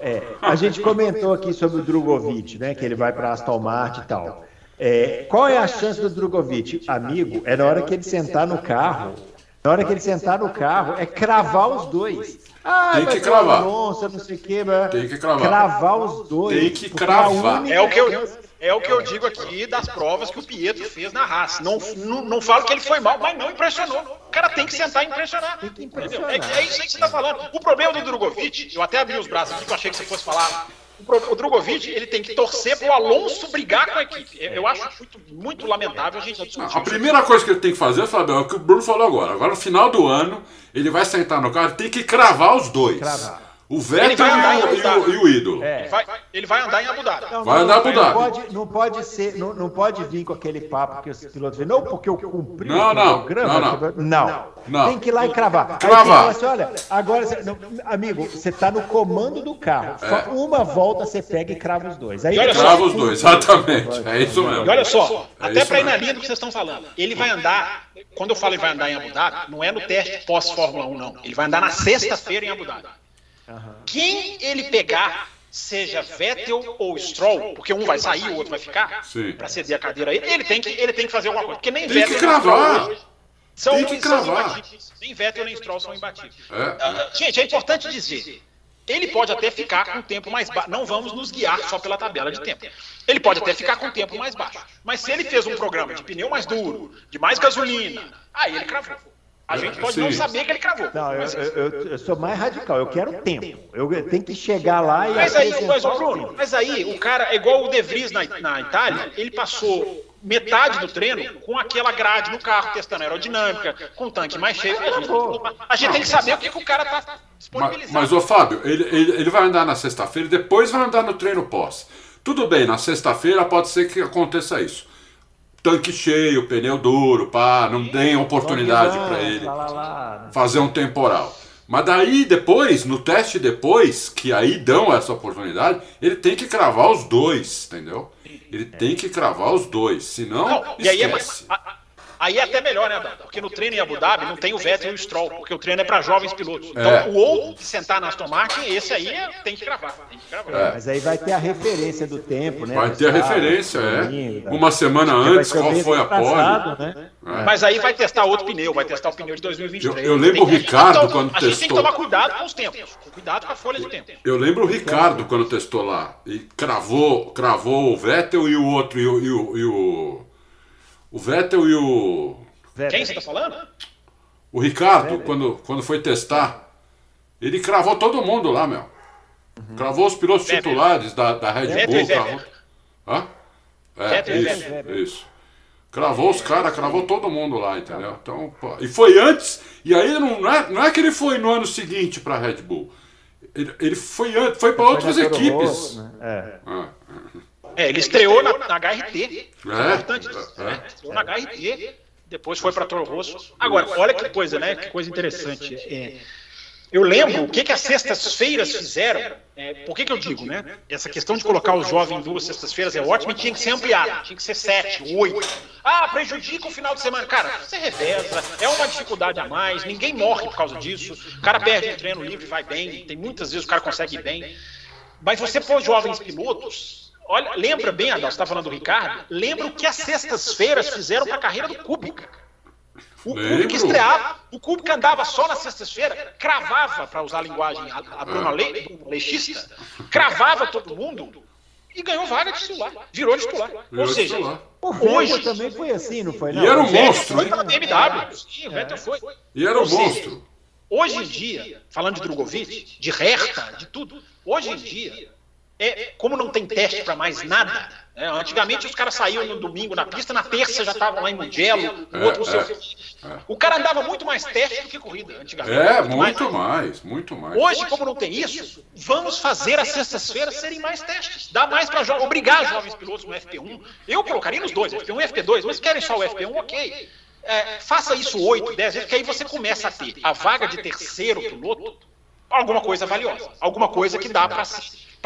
É, a gente comentou aqui sobre o Drogovic, né? Que ele vai para Aston Martin e tal. É, qual é a chance do Drogovic? Amigo, é na hora que ele sentar no carro. Na hora que ele sentar no carro, é cravar os dois. Ah, tem que cravar. Nossa, não sei o que, Tem que cravar. Cravar os dois. Tem que cravar. É o que eu. É o que eu digo aqui das provas que o Pietro fez na raça. Não, não, não falo que ele foi mal, mas não impressionou. O cara tem que sentar e impressionar. Tem que impressionar. É, é, isso aí que você está falando. O problema do Drogovic, eu até abri os braços aqui, que eu achei que você fosse falar. O Drogovic, ele tem que torcer para o Alonso brigar com a equipe. Eu acho muito, muito lamentável a gente discutir. A primeira coisa que ele tem que fazer, Fabio, é o que o Bruno falou agora. Agora, no final do ano, ele vai sentar no carro, tem que cravar os dois. Cravar. O Vettel e, o, e o ídolo. É. Ele, vai, ele, vai, andar em Abu Dhabi. Não, vai andar em Abu Dhabi. Não pode, não pode ser, não, não pode vir com aquele papo que os pilotos dizem, não, porque eu cumpri não, o não, programa. Não, não. não. Tem que ir lá e cravar. Cravar. Assim, olha, agora, não, amigo, você está no comando do carro. É. Uma volta você pega e crava os dois. Aí, crava os dois, exatamente. É isso mesmo. E olha só, é até para ir na linha do que vocês estão falando. Ele vai andar, quando eu falo ele vai andar em Abu Dhabi, não é no teste pós-Fórmula 1, não. Ele vai andar na sexta-feira em Abu Dhabi. Uhum. Quem ele pegar, seja Vettel ou Stroll, porque um vai sair, o outro vai ficar, para ceder a cadeira aí, ele tem que, ele tem que fazer alguma coisa. Porque nem tem Vettel que cravar. são, tem que são imbatíveis. Nem Vettel nem Stroll são imbatíveis. É. Uh, gente, é importante dizer. ele pode até ficar com o tempo mais baixo. Não vamos nos guiar só pela tabela de tempo. Ele pode até ficar com o tempo mais baixo. Mas se ele fez um programa de pneu mais duro, de mais gasolina, aí ele cravou. A gente pode Sim. não saber que ele cravou. Não, eu, eu, eu, sou mais radical, eu quero tempo. Eu tenho que chegar lá e. Mas aí, mas, Bruno, mas aí o cara, é igual o De Vries na, na Itália, ele passou metade do treino com aquela grade no carro, testando aerodinâmica, com o tanque mais cheio. A gente, a gente tem que saber o que, que o cara está disponibilizando. Mas, mas ô Fábio, ele, ele, ele vai andar na sexta-feira e depois vai andar no treino pós. Tudo bem, na sexta-feira pode ser que aconteça isso tanque cheio, pneu duro, pá, não tem oportunidade para ele fazer um temporal. Mas daí depois, no teste depois, que aí dão essa oportunidade, ele tem que cravar os dois, entendeu? Ele tem que cravar os dois, senão não, esquece. E aí é, Aí é até melhor, né, Adão? Porque no treino em Abu Dhabi não tem o Vettel e o Stroll, porque o treino é para jovens pilotos. Então, é. o outro que sentar na Aston Martin, esse aí é, tem que gravar. Tem que gravar. É. Mas aí vai ter a referência do tempo, né? Vai ter a referência, é. Uma semana antes, qual foi a pole. Né? É. Mas aí vai testar outro pneu, vai testar o pneu de 2023. Eu, eu lembro o Ricardo então, quando a testou. A gente tem que tomar cuidado com os tempos. Cuidado com a folha de tempo. Eu lembro o Ricardo quando testou lá. E cravou, cravou o Vettel e o outro, e o, e o, e o, o Vettel e o quem você tá falando? O Ricardo, quando, quando foi testar, ele cravou todo mundo lá, meu. Uhum. Cravou os pilotos titulares da, da Red Bull. Cravou... Hã? É, isso, isso. Cravou os caras, cravou todo mundo lá, entendeu? Então, pô, e foi antes, e aí não, não, é, não é que ele foi no ano seguinte para a Red Bull. Ele, ele foi antes, foi para outras equipes. Né? É. Ah. É. ele estreou na, na HRT. É, importante. É, é. Estreou na HRT depois foi para Toro Rosso. Agora, olha que coisa, né? Que coisa interessante. É, eu lembro o que, que as sextas-feiras fizeram. É, por que, que eu digo, né? Essa questão de colocar os jovens em duas sextas-feiras é ótima e tinha que ser ampliada. Tinha que ser sete, oito. Ah, prejudica o final de semana. Cara, você reveza, é uma dificuldade a mais, ninguém morre por causa disso. O cara perde um treino livre, vai bem. Tem muitas vezes o cara consegue ir bem. Mas você pôr jovens pilotos, Olha, lembra bem, Adal, você está falando do Ricardo? Lembra o que as sextas-feiras fizeram para a carreira do Kubica. O Kubica estreava, o Kubica andava só na sexta-feira, cravava, para usar a linguagem a, a Bruna Le, Leixista, cravava todo mundo e ganhou vaga de titular. Virou titular. Virou Ou seja, titular. hoje também foi assim, não foi? Não. E era um monstro. Foi pela BMW. Sim, o Vettel foi. E era um monstro. Hoje em dia, falando de Drogovic, de Herta, de tudo, hoje em dia, é, como não tem teste para mais nada, né? antigamente os caras saíam no domingo na pista, na terça já estavam lá em Mugello, o outro é, é, O cara andava muito mais teste do que corrida antigamente. É, muito, muito mais, mais, muito mais. Hoje, como não tem isso, vamos fazer as sextas-feiras serem mais testes. Dá mais para obrigar os jovens pilotos no FP1. Eu colocaria nos dois, FP1 e FP2. Mas querem só o FP1, ok. É, faça isso 8, 10 vezes, que aí você começa a ter a vaga de terceiro piloto, alguma coisa valiosa, alguma coisa que dá para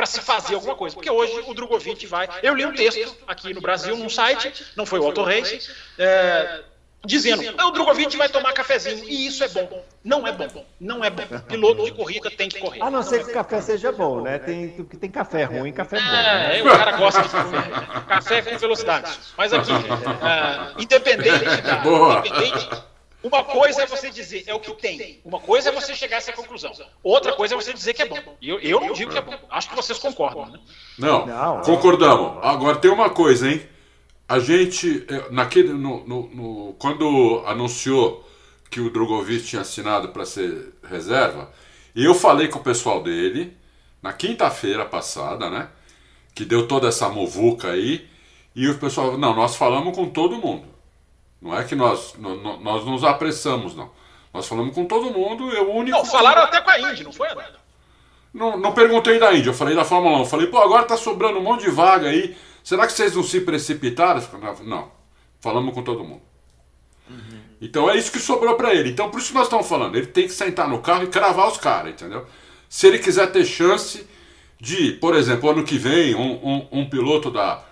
para se fazer alguma coisa. Porque hoje o Drogovic vai. Eu li um texto aqui no Brasil, num site, não foi o Auto Race, é, dizendo: ah, o Drogovic vai tomar cafezinho. E isso é bom. Não é bom. Não é bom. Piloto de corrida tem que correr. A não ser que o café seja bom, né? Tem, tem café ruim, café bom. É, né? o cara gosta de café. Café com velocidade. Mas aqui, uh, independente da. Independente, uma coisa é você dizer, é o que tem. Uma coisa é você chegar a essa conclusão. Outra coisa é você dizer que é bom. E eu, eu não digo que é bom. Acho que vocês concordam, né? Não, não concordamos. Agora tem uma coisa, hein? A gente, é, naquele, no, no, no quando anunciou que o Drogovic tinha assinado para ser reserva, eu falei com o pessoal dele na quinta-feira passada, né? Que deu toda essa movuca aí. E o pessoal, não, nós falamos com todo mundo. Não é que nós, nós nos apressamos, não. Nós falamos com todo mundo, eu o único. Não, falaram até com a Indy, não foi, Adão? Não, não perguntei da Indy, eu falei da Fórmula 1. Eu falei, pô, agora tá sobrando um monte de vaga aí. Será que vocês não se precipitaram? Não, falamos com todo mundo. Uhum. Então é isso que sobrou para ele. Então por isso que nós estamos falando. Ele tem que sentar no carro e cravar os caras, entendeu? Se ele quiser ter chance de, por exemplo, ano que vem, um, um, um piloto da,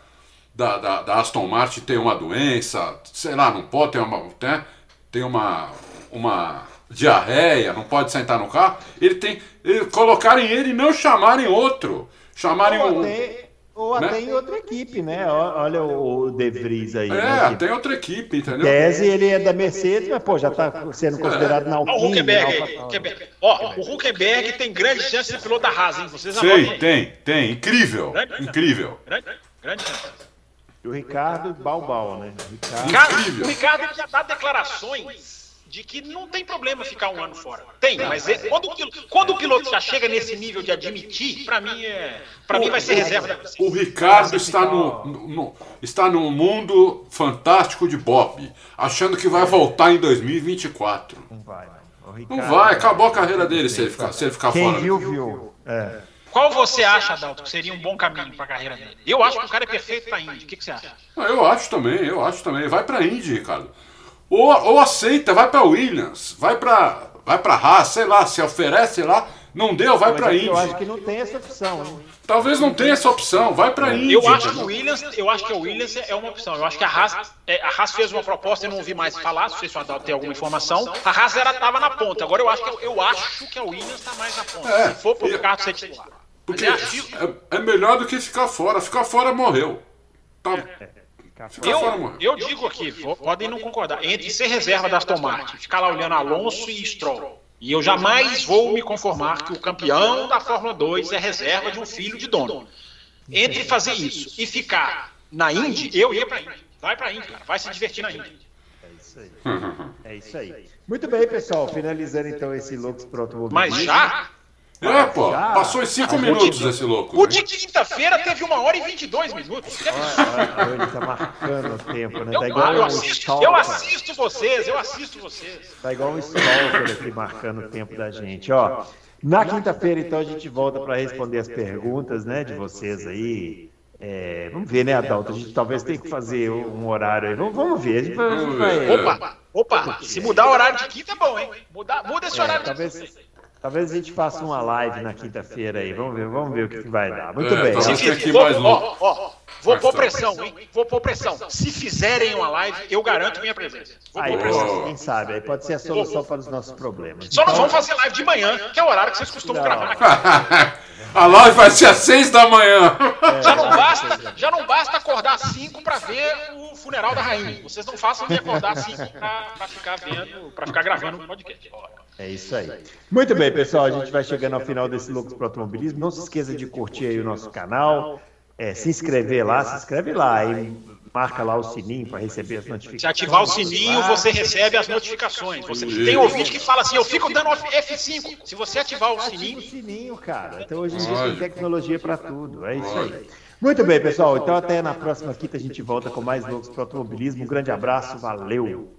da, da, da, Aston Martin tem uma doença, sei lá, não pode ter uma, né, tem uma, uma diarreia, não pode sentar no carro, ele tem. Ele, colocarem ele e não chamarem outro. Chamarem ou, até, Ou né? até em outra equipe, né? Olha o De Vries aí. É, né? tem outra equipe, entendeu? Tese, ele é da Mercedes, mas, pô, já está sendo considerado é. na Alpine. Olha o Huckenberg. Ó, o Huckenberg tem grande chance de ser piloto da Haas, hein? Vocês Sei, tem, tem. Incrível. Grande incrível. Grande, grande chance. E o Ricardo Balbal, né? Ricardo, o Ricardo já dá declarações de que não tem problema ficar um ano fora. Tem, mas é, quando, o piloto, quando o piloto já chega nesse nível de admitir, para mim é, para mim vai ser reserva. O Ricardo está no, no, está no mundo fantástico de Bob, achando que vai voltar em 2024. Não vai. Não vai, acabou a carreira dele se ele ficar, se ele ficar Quem fora. Quem viu viu. É. Qual você acha, Adalto, que seria um bom caminho para a carreira dele? Eu acho que o cara é perfeito para Indy. O que, que você acha? Ah, eu acho também, eu acho também. Vai para Indy, Ricardo. Ou, ou aceita, vai para Williams, vai para vai para Haas, sei lá, se oferece lá, não deu, vai para Indy. Eu acho que não tem essa opção. Hein? Talvez não tenha essa opção, vai para Indy. Eu acho que o Williams, eu acho que o Williams é uma opção. Eu acho que a Haas, é, a Haas fez uma proposta, eu não ouvi mais falar, não sei se o Adalto tem alguma informação. A Haas era tava na ponta. Agora eu acho que eu acho que a Williams está mais na ponta. É, se for pro Ricardo ser titular. Porque é, é, melhor do que ficar fora. Ficar fora morreu. Tá. É. Eu, eu digo aqui, podem não concordar, entre ser reserva da Aston Martin, ficar lá olhando Alonso e Stroll, e eu jamais vou me conformar que o campeão da Fórmula 2 é reserva de um filho de dono. Entre fazer isso e ficar na Indy, eu ia para Indy. Vai para Indy, cara. Vai se divertir na Indy. É isso aí. É isso aí. Muito bem, pessoal. Finalizando então esse Loucos pro Automobilismo. Mas já? É, pô, Já? passou em 5 minutos esse louco. O de quinta-feira teve uma hora e 22 minutos. Olha, ele tá marcando o tempo, né? Tá igual eu, um assisto, eu assisto vocês, eu assisto vocês. Tá igual um stalker aqui marcando o tempo da gente, ó. Na quinta-feira, então, a gente volta para responder as perguntas, né, de vocês aí. É, vamos ver, né, Adalto? A gente talvez tenha que fazer um horário aí. Vamos, vamos ver. A gente vai, vai... Opa, opa, se mudar o horário de quinta é bom, hein? Muda, muda esse é, horário talvez... de Talvez a gente faça uma live na quinta-feira aí. Vamos ver, vamos ver o que, vai dar. Muito é, bem. Se, aqui mais ó, ó, vou pôr pressão, hein? Vou pôr pressão. Se fizerem uma live, eu garanto minha presença. Vou aí, pressão. quem sabe? Aí pode ser a solução para os nossos problemas. Só então... nós vamos fazer live de manhã, que é o horário que vocês costumam Não. gravar aqui. A live vai ser às seis da manhã. É, já, não basta, já não basta acordar às cinco para ver o funeral da rainha. Vocês não façam de acordar às cinco para ficar vendo, para ficar gravando o podcast. É isso aí. Muito bem, pessoal. A gente vai chegando ao final desse Loucos para Automobilismo. Não se esqueça de curtir aí o nosso canal, é, se inscrever lá, se inscreve lá e marca lá o sininho para receber as notificações. Se ativar o sininho, você recebe as notificações. Você tem ouvinte que fala assim, eu fico dando F5. Se você ativar o sininho... o sininho, cara. Então hoje em dia tem tecnologia para tudo. É isso aí. Muito bem, pessoal. Então até na próxima quinta a gente volta com mais Loucos para Automobilismo. Um grande abraço, valeu!